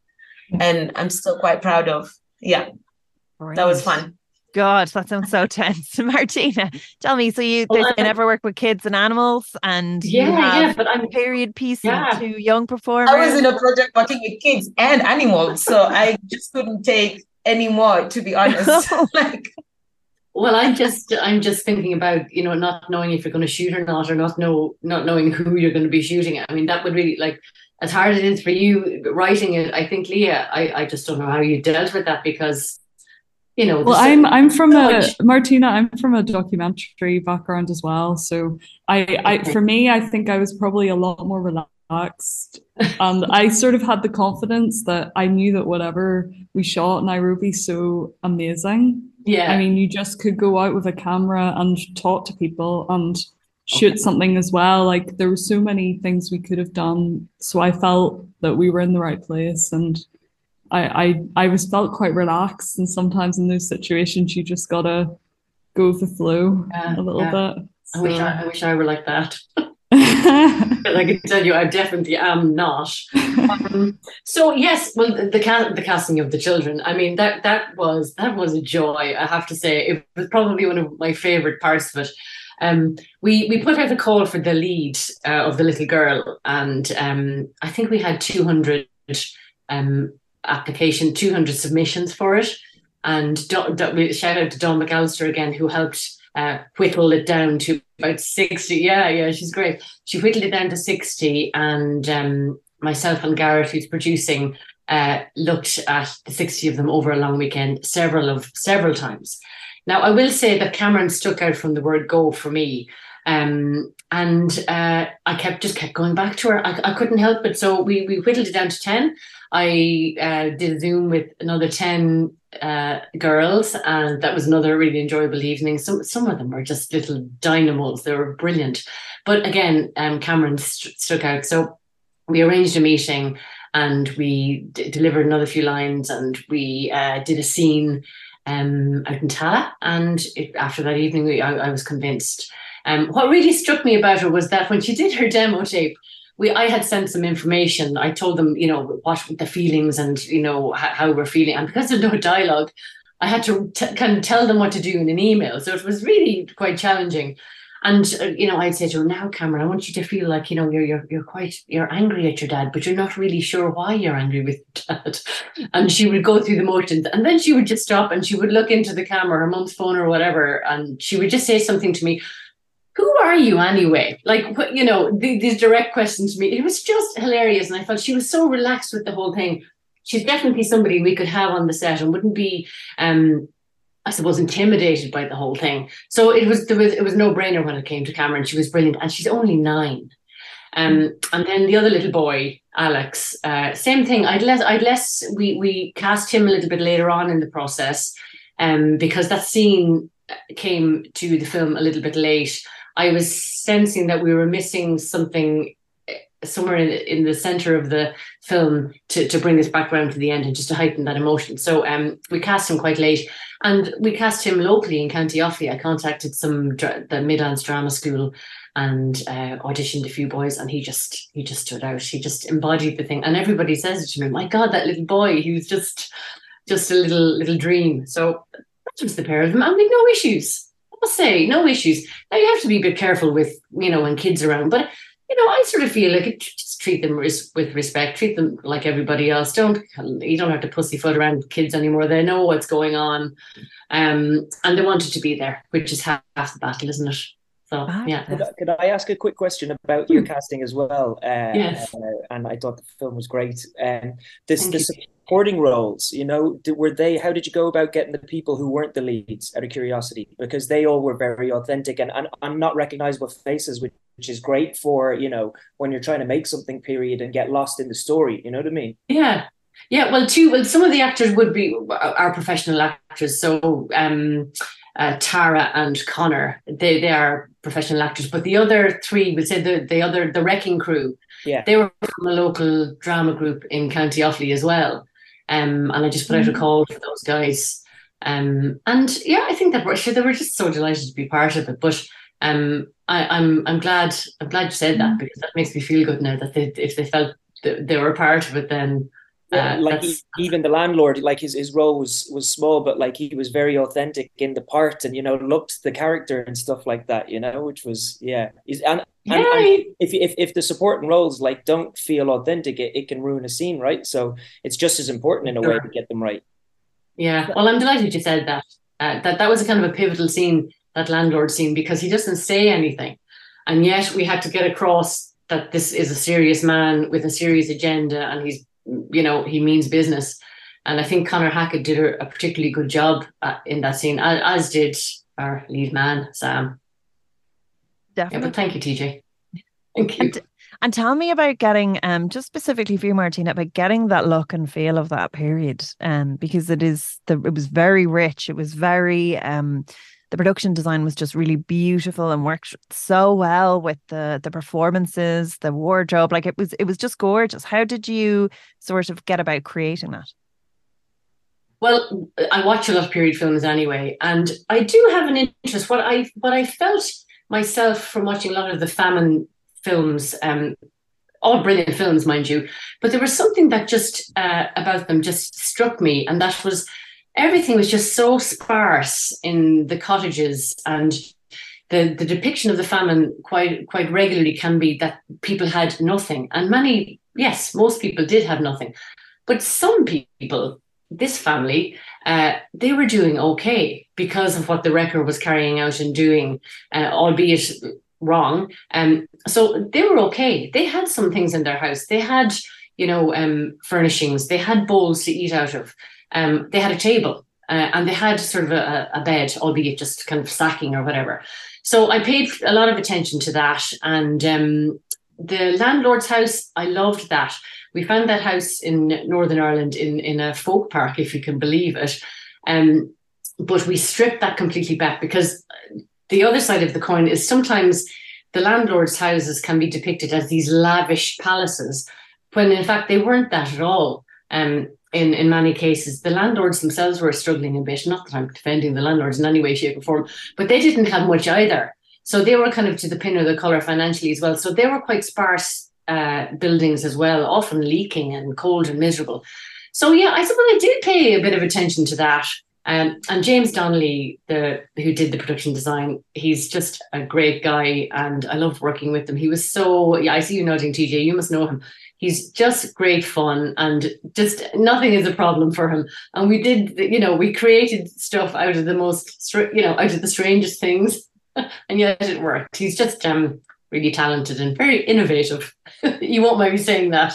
and I'm still quite proud of. Yeah, Brilliant. that was fun. God, that sounds so tense. Martina, tell me, so you well, never work with kids and animals and yeah, yeah, but I'm period piece yeah. to young performers. I was in a project working with kids and animals, so I just couldn't take any more, to be honest. like well, I'm just I'm just thinking about you know not knowing if you're going to shoot or not, or not know not knowing who you're going to be shooting at. I mean, that would really like as hard as it is for you writing it, I think Lia, I, I just don't know how you dealt with that because you know. Well, I'm I'm from a Martina. I'm from a documentary background as well, so I, I for me, I think I was probably a lot more relaxed, and I sort of had the confidence that I knew that whatever we shot in Nairobi so amazing. Yeah, I mean, you just could go out with a camera and talk to people and shoot okay. something as well. Like there were so many things we could have done. So I felt that we were in the right place and I I, I was felt quite relaxed and sometimes in those situations you just gotta go with the flow yeah, a little yeah. bit. So. I wish I, I wish I were like that. I can tell you, I definitely am not. Um, so yes, well, the the, the casting of the children. I mean, that that was that was a joy. I have to say, it was probably one of my favorite parts of it. Um, we we put out a call for the lead uh, of the little girl, and um, I think we had two hundred um, application, two hundred submissions for it. And do, do, shout out to Don McAllister again, who helped uh, whittle it down to about sixty. Yeah, yeah, she's great. She whittled it down to sixty, and um, myself and Garrett, who's producing, uh, looked at the 60 of them over a long weekend several of several times now, I will say that Cameron stuck out from the word go for me. Um, and uh, I kept just kept going back to her. I, I couldn't help it. So we, we whittled it down to 10. I uh, did a Zoom with another 10 uh, girls, and that was another really enjoyable evening. Some, some of them were just little dynamos. They were brilliant. But again, um, Cameron st- stuck out. So we arranged a meeting and we d- delivered another few lines and we uh, did a scene um, out in Tallaght. And it, after that evening, we, I, I, was convinced. Um, what really struck me about her was that when she did her demo tape, we I had sent some information. I told them, you know, what the feelings and you know how, how we're feeling, and because there's no dialogue, I had to t- kind of tell them what to do in an email. So it was really quite challenging. And uh, you know, I'd say to her, "Now, Cameron, I want you to feel like you know you're you're you're quite you're angry at your dad, but you're not really sure why you're angry with dad." And she would go through the motions, and then she would just stop and she would look into the camera, her mom's phone or whatever, and she would just say something to me. Who are you anyway? Like, what, you know, these direct questions to me. It was just hilarious, and I felt she was so relaxed with the whole thing. She's definitely somebody we could have on the set and wouldn't be um, I suppose, intimidated by the whole thing. So it was there was it was no brainer when it came to Cameron. She was brilliant, and she's only nine. Um, and then the other little boy, Alex, uh, same thing. I'd less I'd less we we cast him a little bit later on in the process, um, because that scene came to the film a little bit late. I was sensing that we were missing something somewhere in, in the center of the film to, to bring this back around to the end and just to heighten that emotion. So um, we cast him quite late and we cast him locally in County Offaly. I contacted some the Midlands Drama School and uh, auditioned a few boys and he just he just stood out. He just embodied the thing. And everybody says it to me, my God, that little boy, he was just just a little little dream. So that was the pair of them. And we've no issues. I must say, no issues. Now you have to be a bit careful with, you know, when kids are around, but you know, I sort of feel like it, just treat them res- with respect, treat them like everybody else. Don't you don't have to pussyfoot around kids anymore. They know what's going on, um, and they wanted to be there, which is half, half the battle, isn't it? So yeah. Could I, could I, ask a quick question about your hmm. casting as well? Uh, yes. Uh, and I thought the film was great. Um, this the supporting roles, you know, were they? How did you go about getting the people who weren't the leads? Out of curiosity, because they all were very authentic and and, and not recognizable faces, which, which is great for you know when you're trying to make something period and get lost in the story. You know what I mean? Yeah. Yeah, well, too. Well, some of the actors would be our professional actors. So, um, uh, Tara and Connor. They they are professional actors, but the other three, we say the the other the wrecking crew. Yeah, they were from a local drama group in County Offaly as well. Um, and I just put out a mm-hmm. call for those guys. Um, and yeah, I think that we're, sure, they were just so delighted to be part of it. But um, I, am I'm, I'm glad I'm glad you said that mm-hmm. because that makes me feel good now that they, if they felt that they were a part of it, then yeah, uh, like he, even the landlord, like his, his role was was small, but like he was very authentic in the part, and you know looked the character and stuff like that. You know, which was yeah. He's, and, yeah. And, and if if if the supporting roles like don't feel authentic, it, it can ruin a scene, right? So it's just as important in a way to get them right. Yeah, well, I'm delighted you said that. Uh, that that was a kind of a pivotal scene, that landlord scene, because he doesn't say anything, and yet we had to get across that this is a serious man with a serious agenda, and he's you know, he means business. And I think Connor Hackett did a, particularly good job uh, in that scene, as, as, did our lead man, Sam. Definitely. Yeah, but thank you, TJ. Thank you. And, and tell me about getting, um, just specifically for you, Martina, about getting that look and feel of that period, um, because it is the it was very rich. It was very um, the production design was just really beautiful and worked so well with the the performances, the wardrobe. Like it was it was just gorgeous. How did you sort of get about creating that? Well, I watch a lot of period films anyway, and I do have an interest. What I what I felt myself from watching a lot of the famine films, um, all brilliant films, mind you, but there was something that just uh, about them just struck me, and that was everything was just so sparse in the cottages and the, the depiction of the famine quite quite regularly can be that people had nothing and many yes most people did have nothing but some people this family uh, they were doing okay because of what the wrecker was carrying out and doing uh, albeit wrong um, so they were okay they had some things in their house they had you know um, furnishings they had bowls to eat out of um, they had a table uh, and they had sort of a, a, bed, albeit just kind of sacking or whatever. So I paid a lot of attention to that. And um, the landlord's house, I loved that. We found that house in Northern Ireland in, in a folk park, if you can believe it. Um, but we strip that completely back because the other side of the coin is sometimes the landlord's houses can be depicted as these lavish palaces, when in fact they weren't that at all. Um, in, in many cases, the landlords themselves were struggling a bit. Not that I'm defending the landlords in any way, shape, or form, but they didn't have much either. So they were kind of to the pin of the collar financially as well. So they were quite sparse uh, buildings as well, often leaking and cold and miserable. So yeah, I suppose I did pay a bit of attention to that. Um, and James Donnelly, the who did the production design, he's just a great guy, and I love working with him. He was so yeah. I see you nodding, TJ. You must know him he's just great fun and just nothing is a problem for him and we did you know we created stuff out of the most you know out of the strangest things and yet it worked he's just um really talented and very innovative you won't mind me saying that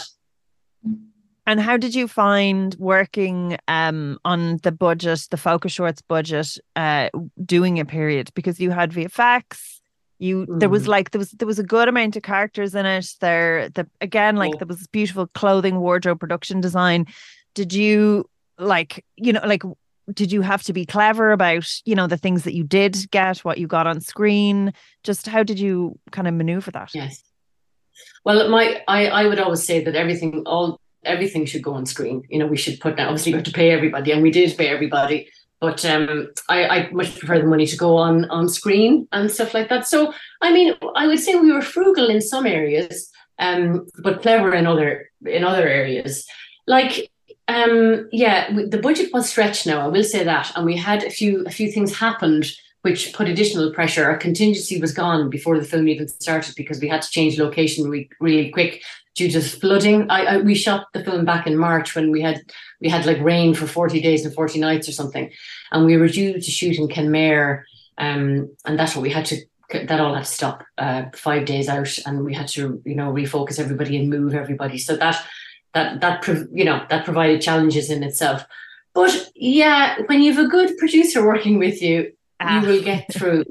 and how did you find working um, on the budget, the focus shorts budget, uh, doing a period? Because you had VFX, you mm. there was mm. like there was there was a good amount of characters in it there the again like there was beautiful clothing wardrobe production design did you like you know like did you have to be clever about you know the things that you did get what you got on screen just how did you kind of maneuver that yes well my i i would always say that everything all everything should go on screen you know we should put down obviously we have to pay everybody and we did pay everybody but um, I, I much prefer the money to go on on screen and stuff like that. So I mean, I would say we were frugal in some areas, um, but clever in other in other areas. Like um, yeah, the budget was stretched now. I will say that, and we had a few a few things happened which put additional pressure. Our contingency was gone before the film even started because we had to change location re- really quick due to flooding. I, I, we shot the film back in March when we had we had like rain for forty days and forty nights or something, and we were due to shoot in Kenmare, um, and that's what we had to that all had to stop uh, five days out, and we had to, you know, refocus everybody and move everybody. So that that that you know that provided challenges in itself. But yeah, when you have a good producer working with you, ah. you will get through.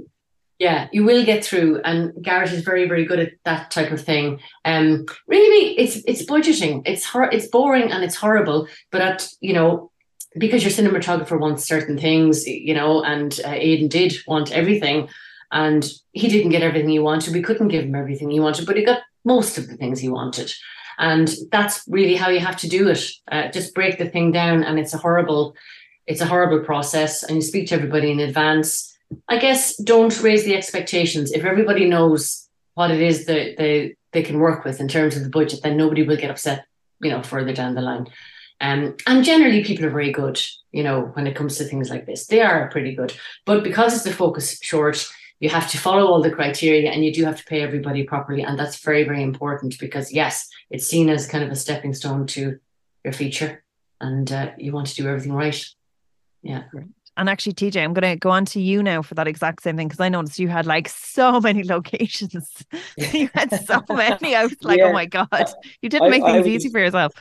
Yeah, you will get through, and Garrett is very, very good at that type of thing. Um, really, it's it's budgeting. It's hor- it's boring and it's horrible, but at you know because your cinematographer wants certain things, you know, and uh, Aidan did want everything, and he didn't get everything he wanted. We couldn't give him everything he wanted, but he got most of the things he wanted. And that's really how you have to do it. Uh, just break the thing down, and it's a horrible, it's a horrible process. And you speak to everybody in advance. I guess don't raise the expectations. If everybody knows what it is that they they can work with in terms of the budget, then nobody will get upset, you know, further down the line. Um, and generally, people are very good, you know, when it comes to things like this. They are pretty good. But because it's the focus short, you have to follow all the criteria and you do have to pay everybody properly. And that's very, very important because, yes, it's seen as kind of a stepping stone to your feature and uh, you want to do everything right. Yeah. And actually, TJ, I'm going to go on to you now for that exact same thing because I noticed you had like so many locations. you had so many. I was like, oh yeah. oh my God, you didn't make things was, easy for yourself.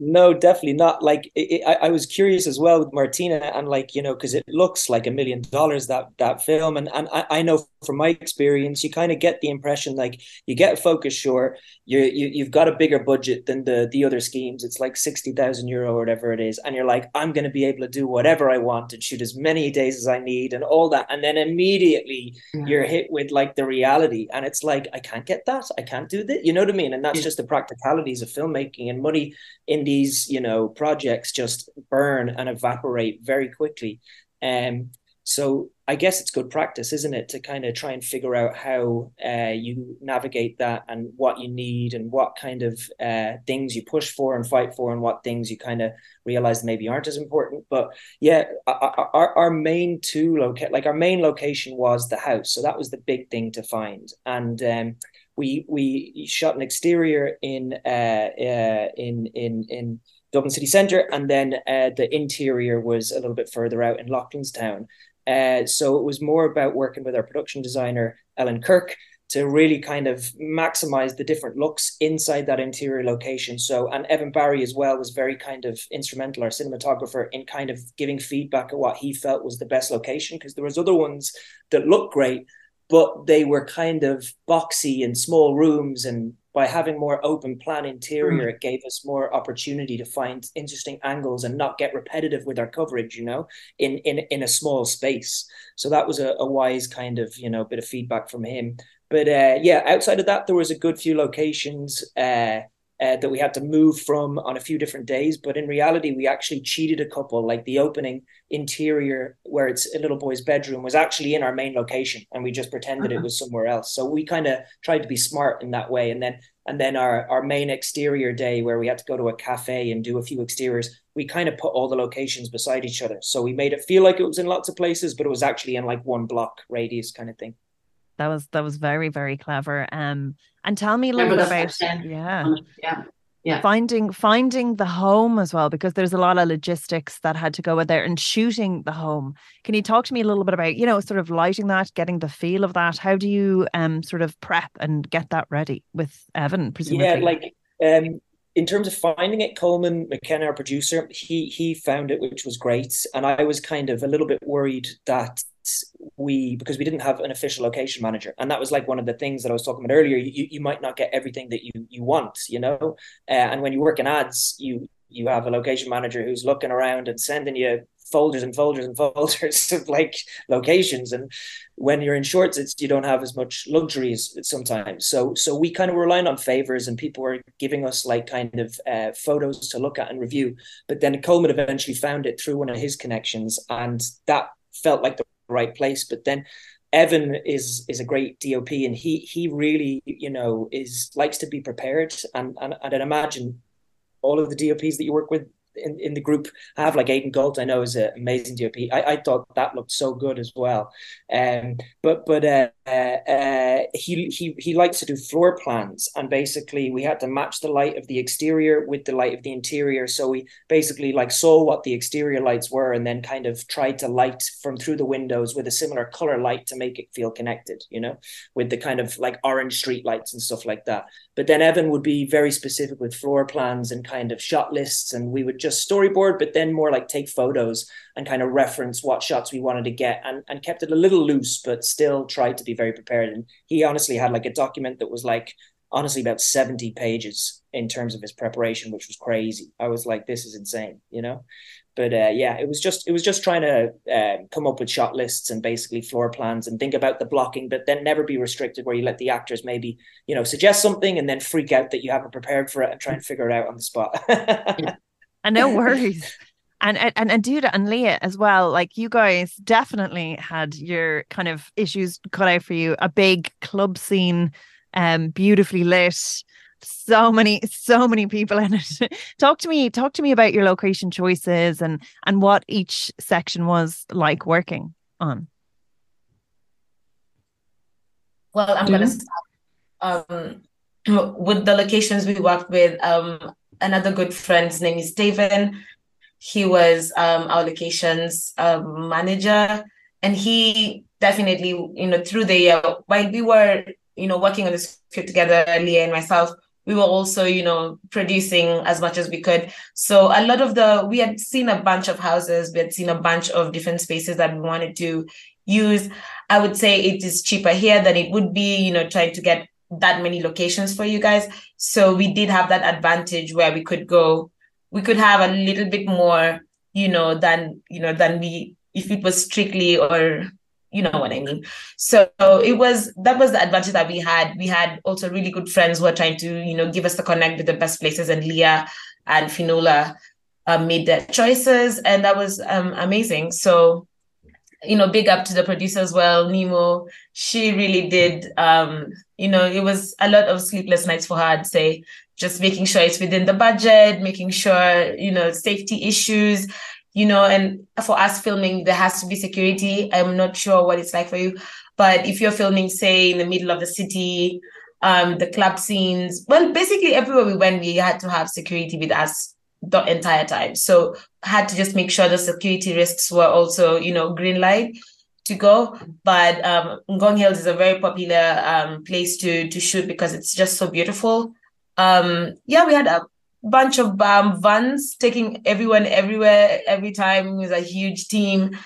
No, definitely not. Like it, I, I was curious as well with Martina, and like you know, because it looks like a million dollars that that film, and and I, I know from my experience, you kind of get the impression like you get a focus short, you you you've got a bigger budget than the the other schemes. It's like sixty thousand euro or whatever it is, and you're like, I'm going to be able to do whatever I want and shoot as many days as I need and all that, and then immediately yeah. you're hit with like the reality, and it's like I can't get that, I can't do that. You know what I mean? And that's yeah. just the practicalities of filmmaking and money in these you know projects just burn and evaporate very quickly um so I guess it's good practice, isn't it, to kind of try and figure out how uh, you navigate that and what you need and what kind of uh, things you push for and fight for and what things you kind of realize maybe aren't as important. But yeah, our, our main two loca- like our main location was the house, so that was the big thing to find, and um, we we shot an exterior in uh, uh, in in in Dublin city centre, and then uh, the interior was a little bit further out in Loughlinstown. Uh, so it was more about working with our production designer Ellen Kirk to really kind of maximize the different looks inside that interior location. So, and Evan Barry as well was very kind of instrumental, our cinematographer, in kind of giving feedback at what he felt was the best location because there was other ones that looked great, but they were kind of boxy and small rooms and by having more open plan interior mm. it gave us more opportunity to find interesting angles and not get repetitive with our coverage you know in in in a small space so that was a, a wise kind of you know bit of feedback from him but uh, yeah outside of that there was a good few locations uh, uh, that we had to move from on a few different days. But in reality, we actually cheated a couple. Like the opening interior, where it's a little boy's bedroom, was actually in our main location, and we just pretended uh-huh. it was somewhere else. So we kind of tried to be smart in that way. And then and then our our main exterior day, where we had to go to a cafe and do a few exteriors, we kind of put all the locations beside each other. So we made it feel like it was in lots of places, but it was actually in like one block radius kind of thing. That was that was very very clever. Um, and tell me a little bit about yeah. Um, yeah. Yeah. Finding finding the home as well, because there's a lot of logistics that had to go with there and shooting the home. Can you talk to me a little bit about, you know, sort of lighting that, getting the feel of that? How do you um sort of prep and get that ready with Evan, presumably? Yeah, like um in terms of finding it, Coleman McKenna, our producer, he he found it, which was great. And I was kind of a little bit worried that we because we didn't have an official location manager. And that was like one of the things that i was talking about earlier. You, you might not get everything that you you want you know? Uh, and when you work in ads you you have a location manager who's looking around and sending you folders and folders and folders of like locations. And when you're in shorts it's you don't have as much luxuries sometimes. So so we kind of were relying on favors and people were giving us like kind of uh, photos to look at and review. But then coleman eventually found it through one of his connections and that felt like the right place. But then Evan is is a great DOP, and he he really you know is likes to be prepared, and and, and I imagine all of the DOPs that you work with in, in the group I have like Aidan Galt, I know is an amazing DOP. I, I thought that looked so good as well. Um, but but uh, uh, he he he likes to do floor plans, and basically we had to match the light of the exterior with the light of the interior. So we basically like saw what the exterior lights were, and then kind of tried to light from through the windows with a similar color light to make it feel connected. You know, with the kind of like orange street lights and stuff like that. But then Evan would be very specific with floor plans and kind of shot lists, and we would just storyboard, but then more like take photos and kind of reference what shots we wanted to get, and and kept it a little loose, but still tried to be very prepared. And he honestly had like a document that was like honestly about 70 pages in terms of his preparation which was crazy i was like this is insane you know but uh, yeah, it was just it was just trying to uh, come up with shot lists and basically floor plans and think about the blocking, but then never be restricted where you let the actors maybe you know suggest something and then freak out that you haven't prepared for it and try and figure it out on the spot. and no worries. And, and and Duda and Lia as well. Like you guys definitely had your kind of issues cut out for you. A big club scene, um, beautifully lit so many so many people in it talk to me talk to me about your location choices and and what each section was like working on well i'm gonna start um, with the locations we worked with um, another good friend's name is David. He was um, our locations um, manager, and he definitely, you know, through the year while we were, you know, working on this script together, Lia and myself, we were also, you know, producing as much as we could. So a lot of the, we had seen a bunch of houses, we had seen a bunch of different spaces that we wanted to use. I would say it is cheaper here than it would be, you know, trying to get that many locations for you guys. So we did have that advantage where we could go, we could have a little bit more, you know, than, you know, than we, if it was strictly or you know what I mean. So it was that was the advantage that we had. We had also really good friends who were trying to, you know, give us the connect with the best places, and Lia and Fionnuala um, made their choices, and that was um, amazing. So, you know, big up to the producer as well, Nemo. She really did. Um, you know, it was a lot of sleepless nights for her. I'd say just making sure it's within the budget, making sure you know safety issues you know, and for us filming, there has to be security. I'm not sure what it's like for you, but if you're filming, say, in the middle of the city, um, the club scenes, well, basically everywhere we went, we had to have security with us the entire time. So had to just make sure the security risks were also, you know, green light to go. But um, Ngong Hills is a very popular um, place to to shoot because it's just so beautiful. Um, yeah, we had a bunch of um, vans taking everyone everywhere every time. It was a huge team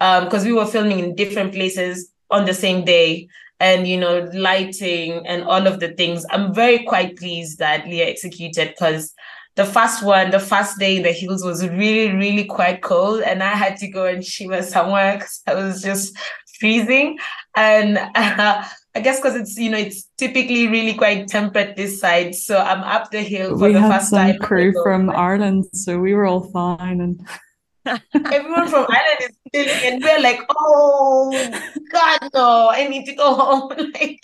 Um because we were filming in different places on the same day and you know lighting and all of the things i'm very quite pleased that Lia executed because the first one the first day in the hills was really really quite cold and i had to go and shiver somewhere because i was just freezing and uh, I guess because it's you know it's typically really quite temperate this side, so I'm up the hill for we the had first some time. crew from Ireland, so we were all fine and. Everyone from Ireland is chilling, and we're like, "Oh God, no! I need to go home." like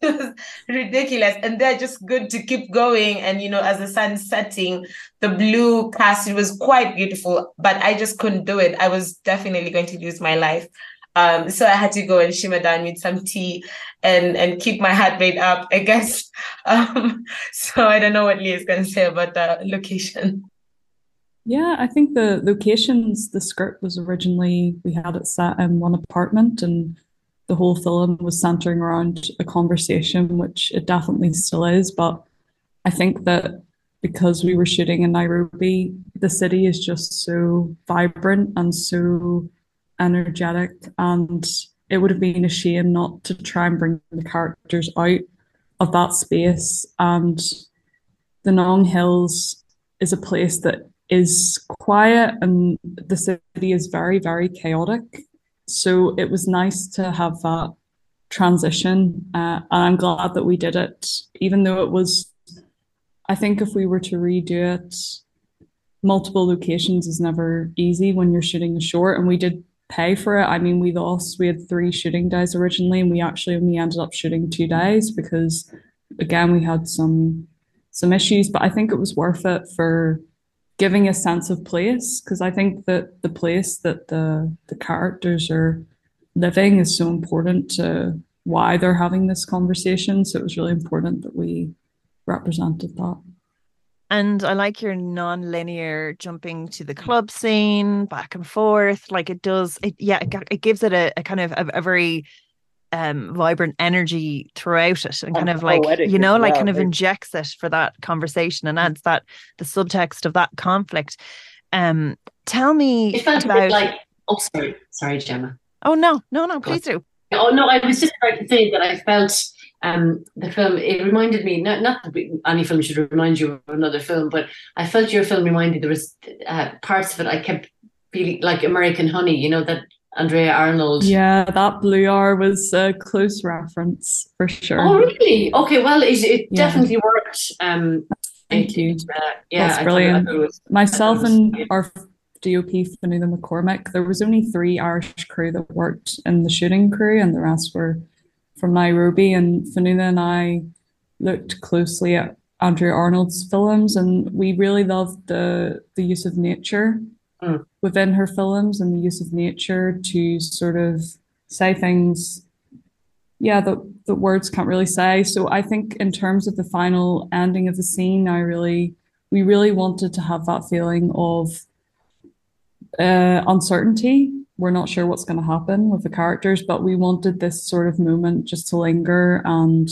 it was ridiculous, and they're just good to keep going. And you know, as the sun's setting, the blue cast it was quite beautiful, but I just couldn't do it. I was definitely going to lose my life. Um, so I had to go and shimmer down with some tea and and keep my heart rate up, I guess. Um, so I don't know what Lee is going to say about the location. Yeah, I think the locations, the script was originally, we had it set in one apartment and the whole film was centering around a conversation, which it definitely still is. But I think that because we were shooting in Nairobi, the city is just so vibrant and so energetic and it would have been a shame not to try and bring the characters out of that space and the Ngong Hills is a place that is quiet and the city is very very chaotic so it was nice to have that transition uh, and i'm glad that we did it even though it was i think if we were to redo it multiple locations is never easy when you're shooting a short and we did pay for it. I mean, we lost, we had three shooting days originally, and we actually only ended up shooting two days because, again, we had some some issues. But I think it was worth it for giving a sense of place because I think that the place that the the characters are living is so important to why they're having this conversation. So it was really important that we represented that. And I like your non-linear jumping to the club scene, back and forth. Like it does, it yeah, it, it gives it a, a kind of a, a very um vibrant energy throughout it and kind of like you know like well, kind of injects it for that conversation and adds that the subtext of that conflict. Um tell me it felt about like oh sorry sorry gemma. Oh no no no please do. Oh no i was just about to say that i felt um, the film it reminded me not not any film should remind you of another film, but I felt your film reminded there was uh, parts of it I kept feeling like American Honey, you know that Andrea Arnold. Yeah, that blue R was a close reference for sure. Oh, really? Okay, well, it, it yeah. definitely worked. Um, Thank it, you. Uh, yeah, that's brilliant. Was, Myself and yeah. our DOP, Fionnuala McCormick, there was only three Irish crew that worked in the shooting crew, and the rest were from Nairobi. And Fionnuala and I looked closely at Andrea Arnold's films, and we really loved the the use of nature mm. within her films and the use of nature to sort of say things yeah that the words can't really say so i think in terms of the final ending of the scene i really we really wanted to have that feeling of uh, uncertainty we're not sure what's going to happen with the characters but we wanted this sort of moment just to linger and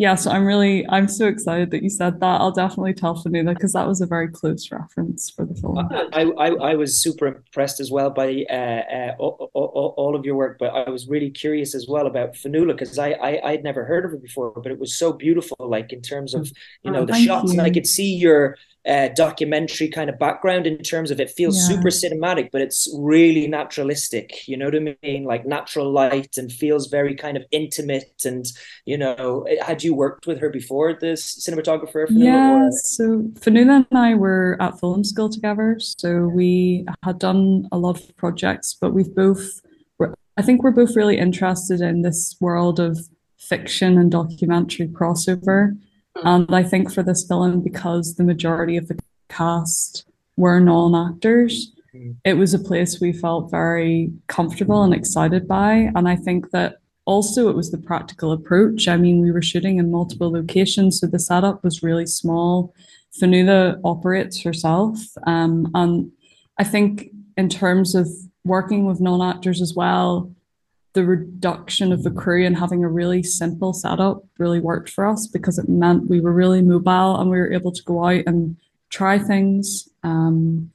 yeah, so I'm really, I'm so excited that you said that. I'll definitely tell Fionnuala because that was a very close reference for the film. I, I, I was super impressed as well by uh, uh, all, all, all, of your work, but I was really curious as well about Fionnuala because I, I I'd never heard of her before, but it was so beautiful, like in terms of you know oh, the shots, you. and I could see your uh, documentary kind of background in terms of it feels yeah. super cinematic, but it's really naturalistic. You know what I mean? Like natural light and feels very kind of intimate. And you know, had you worked with her before, this cinematographer? Fionnuala, yeah. Or? So Fionnuala and I were at film school together, so we had done a lot of projects, but we've both. I think we're both really interested in this world of fiction and documentary crossover. And I think for this film, because the majority of the cast were non actors, mm. it was a place we felt very comfortable and excited by. And I think that also it was the practical approach. I mean, we were shooting in multiple locations, so the setup was really small. Fionnuala operates herself. Um, and I think in terms of working with non actors as well, the reduction of the crew and having a really simple setup really worked for us because it meant we were really mobile and we were able to go out and try things. Um,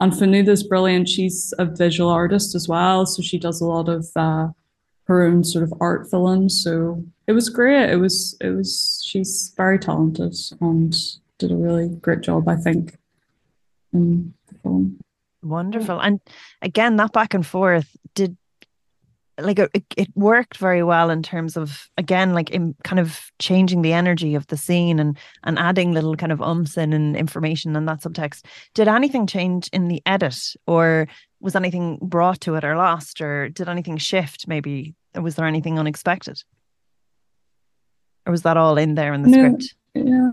and Fionnuala's brilliant. She's a visual artist as well, so she does a lot of uh, her own sort of art films. So it was great. It was it was she's very talented and did a really great job, I think, in the film. Wonderful. And again, that back and forth, did like it, it worked very well in terms of again like in kind of changing the energy of the scene and and adding little kind of umps in and information and that subtext. Did anything change in the edit or was anything brought to it or lost or did anything shift maybe? Or was there anything unexpected? Or was that all in there in the no, script? yeah.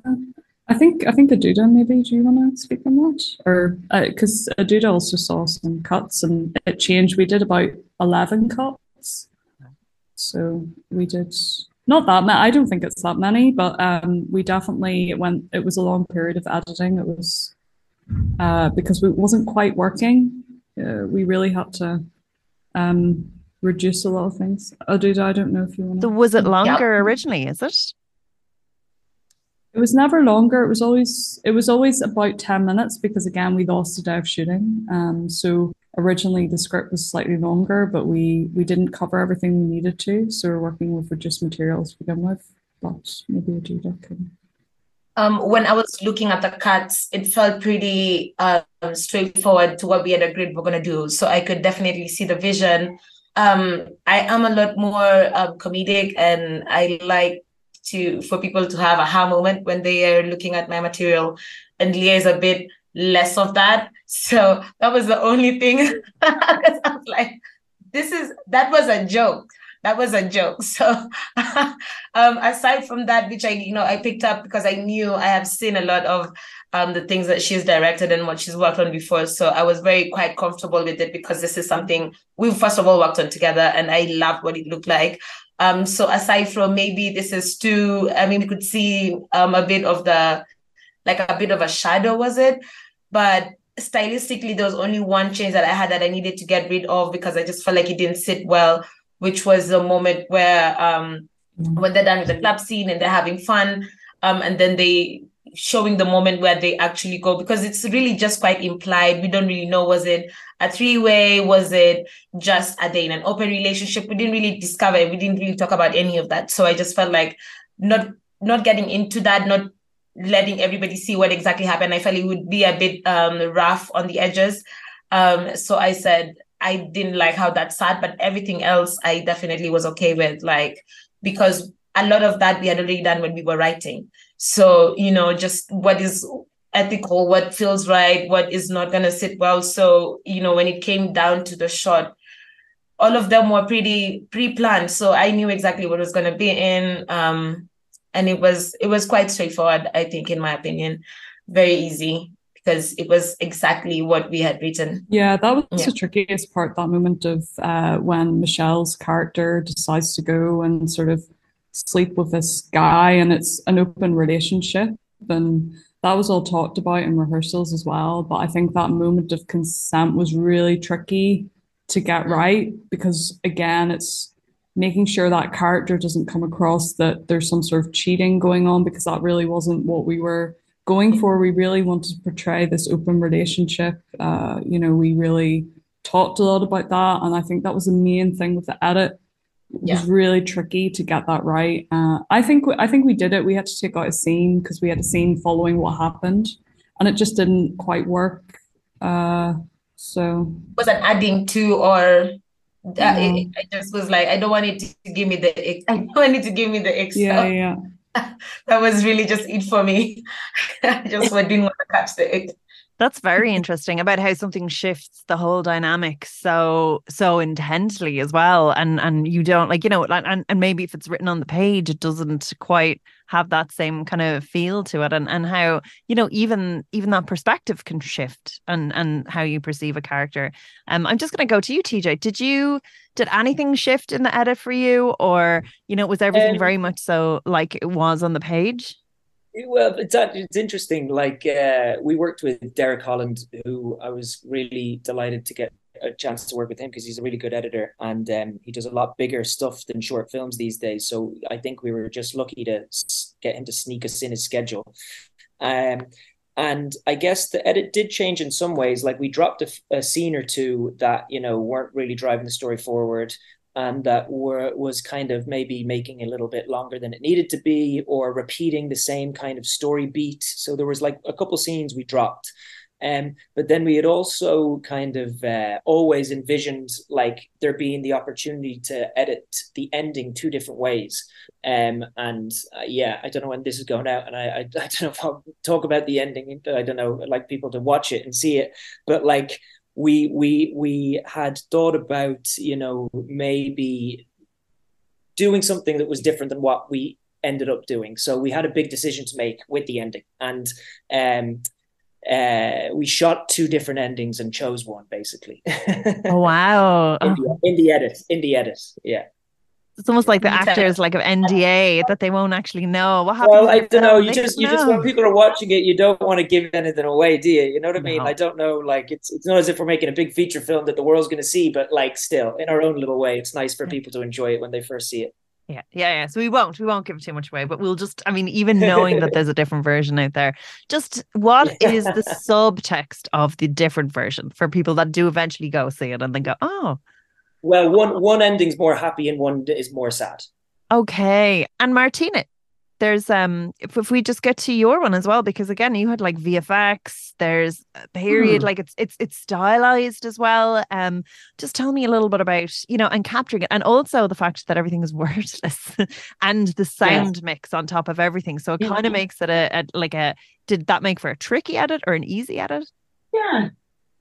I think I think Aduda maybe. Do you want to speak on that, or because uh, Aduda also saw some cuts and it changed. We did about eleven cuts so we did not that many. I don't think it's that many, but um, we definitely went. It was a long period of editing. It was uh, because it wasn't quite working. Uh, we really had to um, reduce a lot of things. Aduda, I don't know if you want. to... So was it longer yeah. originally? Is it? It was never longer. It was always it was always about ten minutes because again we lost a day of shooting. Um, so originally the script was slightly longer, but we we didn't cover everything we needed to, so we're working with reduced materials to begin with. But maybe Aduda can. Um, when I was looking at the cuts, it felt pretty um, straightforward to what we had agreed we're going to do. So I could definitely see the vision. Um, I am a lot more um, comedic, and I like to for people to have a ha moment when they are looking at my material. And Lia is a bit less of that. So that was the only thing. I was like, this is that was a joke. that was a joke. So um, aside from that, which I you know I picked up because I knew I have seen a lot of um, the things that she's directed and what she's worked on before. So I was very quite comfortable with it because this is something we first of all worked on together, and I loved what it looked like. Um, so aside from maybe this is too, I mean, we could see um, a bit of the like a bit of a shadow, was it? But stylistically, there was only one change that I had that I needed to get rid of because I just felt like it didn't sit well, which was the moment where um when they're done with the club scene and they're having fun, um, and then they showing the moment where they actually go because it's really just quite implied. We don't really know was it a three way, was it just are they in an open relationship? We didn't really discover. We didn't really talk about any of that. So I just felt like not not getting into that, not letting everybody see what exactly happened. I felt it would be a bit um, rough on the edges. Um, so I said I didn't like how that sat, but everything else I definitely was okay with, like because a lot of that we had already done when we were writing. So you know, just what is ethical, what feels right, what is not going to sit well. So you know, when it came down to the shot, all of them were pretty pre-planned. So I knew exactly what was going to be in. Um, and it was it was quite straightforward i think in my opinion very easy because it was exactly what we had written yeah that was yeah. the trickiest part that moment of uh, when michelle's character decides to go and sort of sleep with this guy and it's an open relationship and that was all talked about in rehearsals as well but i think that moment of consent was really tricky to get right because again it's making sure that character doesn't come across that there's some sort of cheating going on because that really wasn't what we were going for. We really wanted to portray this open relationship. Uh, you know, we really talked a lot about that, and I think that was the main thing with the edit. It yeah. was really tricky to get that right. Uh, I think I think we did it. We had to take out a scene because we had a scene following what happened, and it just didn't quite work. Uh, so was an adding to or that it, I just was like, I don't want it to give me the, I don't want it to give me the extra. Yeah, yeah. that was really just it for me. I just didn't want to catch the egg. That's very interesting about how something shifts the whole dynamic so so intensely as well, and and you don't like you know, and and maybe if it's written on the page, it doesn't quite have that same kind of feel to it, and and how you know even even that perspective can shift, and and how you perceive a character. Um, I'm just going to go to you, TJ. Did you did anything shift in the edit for you, or you know, was everything um, very much so like it was on the page? Well, it's it's interesting. Like uh, we worked with Derek Holland, who I was really delighted to get a chance to work with him because he's a really good editor and um, he does a lot bigger stuff than short films these days. So I think we were just lucky to get him to sneak us in his schedule. Um, and I guess the edit did change in some ways. Like we dropped a, a scene or two that you know weren't really driving the story forward and that were was kind of maybe making a little bit longer than it needed to be or repeating the same kind of story beat so there was like a couple scenes we dropped um, but then we had also kind of uh, always envisioned like there being the opportunity to edit the ending two different ways. Um, and uh, yeah, I don't know when this is going out, and I, I, I don't know if I'll talk about the ending. I don't know, I'd like people to watch it and see it. But like we we we had thought about you know maybe doing something that was different than what we ended up doing. So we had a big decision to make with the ending. And um uh, we shot two different endings and chose one basically. Oh wow. In, the, in the edit in the edit yeah it's almost like the actors like of NDA that they won't actually know what happened. Well, I don't know. You just you know. just when people are watching it, you don't want to give anything away, do you? You know what I mean? No. I don't know. Like it's it's not as if we're making a big feature film that the world's going to see, but like still in our own little way, it's nice for people to enjoy it when they first see it. Yeah, yeah, yeah. So we won't, we won't give too much away, but we'll just, I mean, even knowing that there's a different version out there, just what yeah. is the subtext of the different version for people that do eventually go see it and then go, oh, well, one one ending's more happy and one is more sad. Okay. And Martina, there's um if, if we just get to your one as well, because again, you had like VFX, there's a period, hmm. like it's it's it's stylized as well. Um, just tell me a little bit about, you know, and capturing it, and also the fact that everything is wordless and the sound yeah. mix on top of everything. So it kind of makes it a, a like a did that make for a tricky edit or an easy edit? Yeah.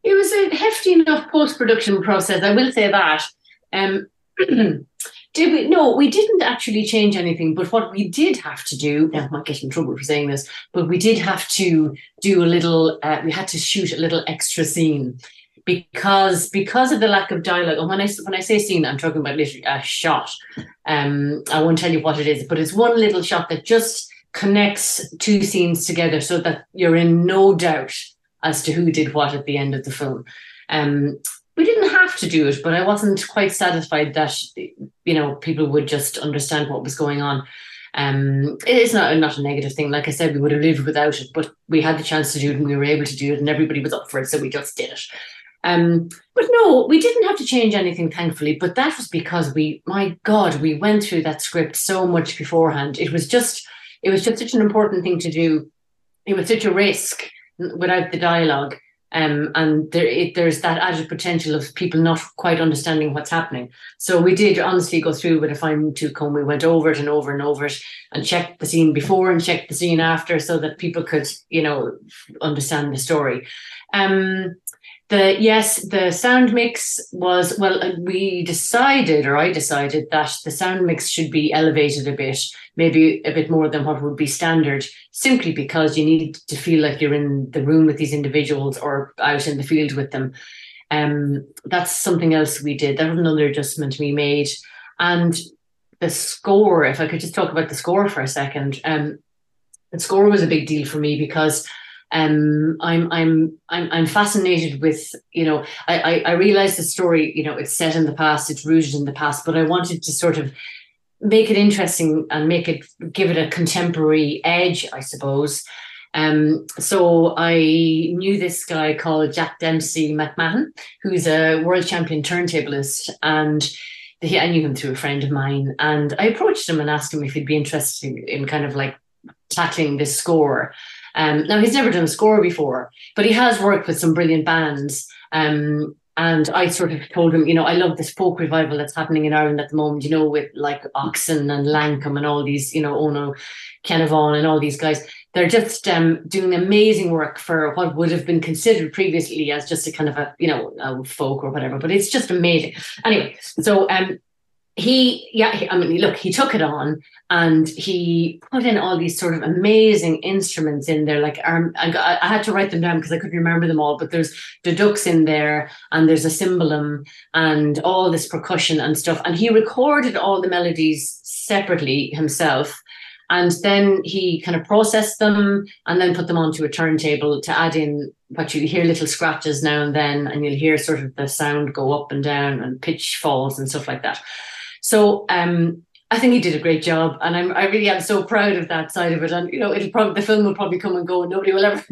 It was a hefty enough post production process, I will say that. Um, Did we? No, we didn't actually change anything. But what we did have to do, now I might get in trouble for saying this, but we did have to do a little. Uh, we had to shoot a little extra scene because because of the lack of dialogue. And when I when I say scene, I'm talking about literally a shot. Um, I won't tell you what it is, but it's one little shot that just connects two scenes together, so that you're in no doubt as to who did what at the end of the film. Um, we didn't have to do it, but I wasn't quite satisfied that you know people would just understand what was going on. Um, it is not not a negative thing. Like I said, we would have lived without it, but we had the chance to do it, and we were able to do it, and everybody was up for it, so we just did it. Um, but no, we didn't have to change anything, thankfully. But that was because we, my God, we went through that script so much beforehand. It was just, it was just such an important thing to do. It was such a risk without the dialogue um, and there, it, there's that added potential of people not quite understanding what's happening. So we did honestly go through with a fine tooth comb. We went over it and over and over it and checked the scene before and checked the scene after so that people could, you know, understand the story. Um, the yes, the sound mix was well. Uh, we decided, or I decided, that the sound mix should be elevated a bit, maybe a bit more than what would be standard, simply because you need to feel like you're in the room with these individuals or out in the field with them. Um, that's something else we did. That was another adjustment we made, and the score. If I could just talk about the score for a second, um, the score was a big deal for me because um, I'm I'm I'm I'm fascinated with you know I, I I realize the story you know it's set in the past it's rooted in the past but I wanted to sort of make it interesting and make it give it a contemporary edge I suppose. Um, so I knew this guy called Jack Dempsey McMahon who's a world champion turntablist and he, I knew him through a friend of mine and I approached him and asked him if he'd be interested in kind of like tackling this score um, now he's never done a score before, but he has worked with some brilliant bands. Um, and I sort of told him, you know, I love this folk revival that's happening in Ireland at the moment, you know, with like Oxen and Lankum and all these, you know, Ono Canavan and all these guys. They're just um, doing amazing work for what would have been considered previously as just a kind of a, you know, a folk or whatever, but it's just amazing. Anyway, so um, he yeah i mean look he took it on and he put in all these sort of amazing instruments in there. Like um, I, I had to write them down because i couldn't remember them all but there's ducks in there and there's a cimbalom and all this percussion and stuff. And he recorded all the melodies separately himself and then he kind of processed them and then put them onto a turntable to add in what you hear little scratches now and then and you'll hear sort of the sound go up and down and pitch falls and stuff like that so um, I think he did a great job, and I'm I really am so proud of that side of it. And you know, it'll probably the film will probably come and go, and nobody will ever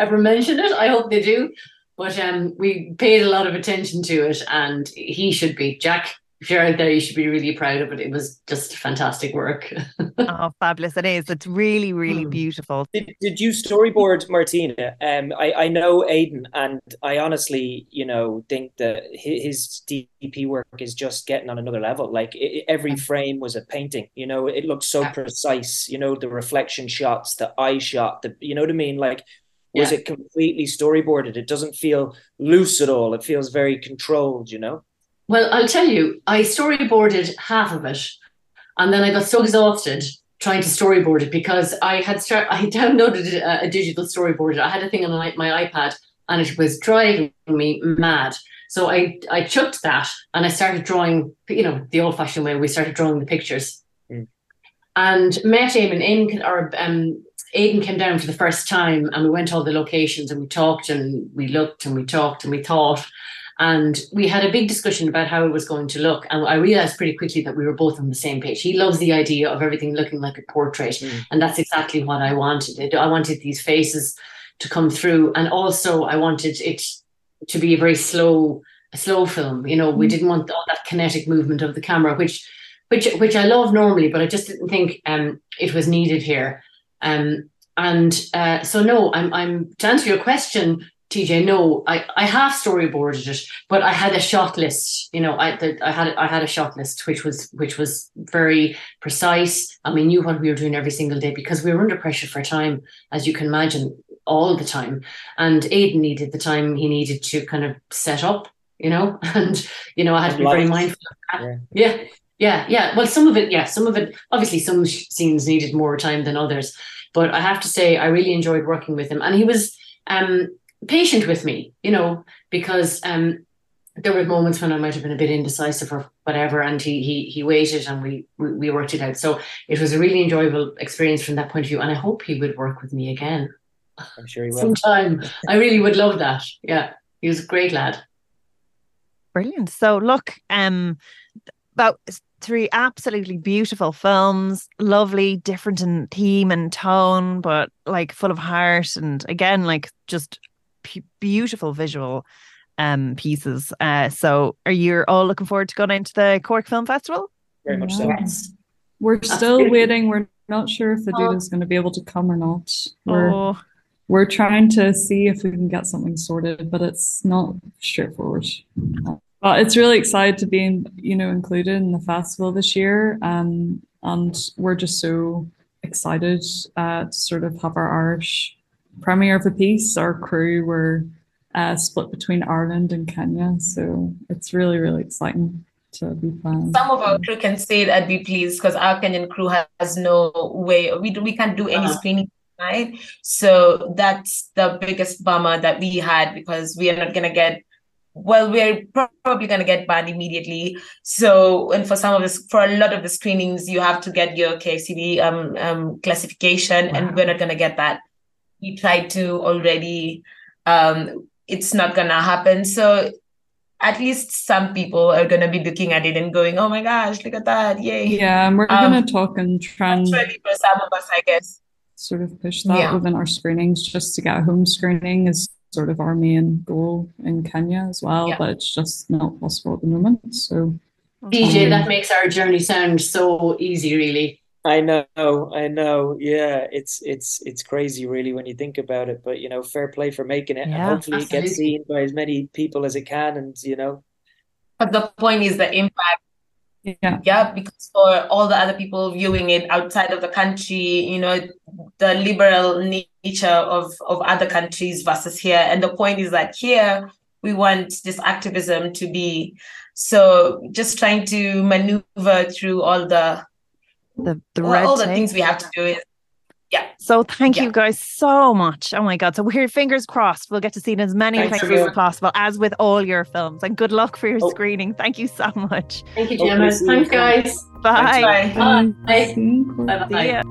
ever mention it. I hope they do. But um, we paid a lot of attention to it, and he should be Jack if you're out there, you should be really proud of it. It was just fantastic work. oh, fabulous! It is. It's really, really hmm. beautiful. Did, did you storyboard Martina? Um, I I know Aidan, and I honestly, you know, think that his DP work is just getting on another level. Like it, every frame was a painting. You know, it looked so precise. You know, the reflection shots, the eye shot, the you know what I mean, like. Was yeah. it completely storyboarded? It doesn't feel loose at all. It feels very controlled, you know? Well, I'll tell you, I storyboarded half of it, and then I got so exhausted trying to storyboard it because I had start I downloaded a, a digital storyboard. I had a thing on my, my iPad, and it was driving me mad. So I I chucked that and I started drawing, you know, the old fashioned way. We started drawing the pictures, mm. and met Eamon in or um, Aidan came down for the first time, and we went to all the locations and we talked and we looked and we talked and we thought. And we had a big discussion about how it was going to look. And I realized pretty quickly that we were both on the same page. He loves the idea of everything looking like a portrait. Mm. And that's exactly what I wanted. I wanted these faces to come through. And also, I wanted it to be a very slow, a slow film. You know, we mm. didn't want all that kinetic movement of the camera, which which which I love normally, but I just didn't think um, it was needed here. Um, and uh, so no, I'm I'm to answer your question. TJ, no, I, I half storyboarded it, but I had a shot list. You know, I the, I had I had a shot list which was which was very precise, and we knew what we were doing every single day because we were under pressure for time, as you can imagine, all the time. And Aidan needed the time he needed to kind of set up, you know, and you know I had to be very mindful. Yeah. yeah yeah, yeah. Well, some of it, yeah, some of it. Obviously, some scenes needed more time than others, but I have to say, I really enjoyed working with him, and he was um, patient with me, you know, because um, there were moments when I might have been a bit indecisive or whatever, and he he he waited and we, we we worked it out. So it was a really enjoyable experience from that point of view, and I hope he would work with me again. I'm sure he will. Sometime, I really would love that. Yeah, he was a great lad. Brilliant. So look, um, about three absolutely beautiful films, lovely, different in theme and tone, but like full of heart, and again, like just p- beautiful visual um pieces. Uh, so are you all looking forward to going into the Cork Film Festival? Very much so. Yes. We're still Absolutely. waiting. We're not sure if Aduda is going to be able to come or not. We're Oh, we're trying to see if we can get something sorted, but it's not straightforward. But it's really excited to be, you know, included in the festival this year, um, and we're just so excited uh, to sort of have our Irish premiere of the piece. Our crew were uh, split between Ireland and Kenya, so it's really, really exciting to be playing. Some of our crew can say that be pleased because our Kenyan crew has no way. We we can't do any Uh-huh. screening tonight, so that's the biggest bummer that we had because we are not gonna get. Well, we're probably gonna get banned immediately. So, and for some of this, for a lot of the screenings, you have to get your KFCB um um classification, Wow. and we're not gonna get that. We tried to already. Um, it's not gonna happen. So at least some people are going to be looking at it and going, "Oh my gosh, look at that! Yay!" Yeah, and we're Um, going to talk and try and That's really for some of us, I guess. sort of push that Yeah. within our screenings just to get a home screening is sort of our main goal in Kenya as well, Yeah. but it's just not possible at the moment. So TJ, Um, that makes our journey sound so easy, really. I know, I know. Yeah, it's it's it's crazy, really, when you think about it. But you know, fair play for making it, and Yeah, hopefully it gets seen by as many people as it can. And you know, But the point is the impact, yeah, yeah, because for all the other people viewing it outside of the country, you know, the liberal nature of of other countries versus here. And the point is that here we want this activism to be so just trying to maneuver through all the the the all, red all the tape. things we have to do is yeah. So thank Yeah. you guys so much. Oh my god! So we're fingers crossed. We'll get to see it in as many Thanks, places Emma. as possible, as with all your films. And good luck for your Oh. screening. Thank you so much. Thank you, Gemma. Thanks, guys. Bye. Bye. Bye. See you. Bye-bye. See ya.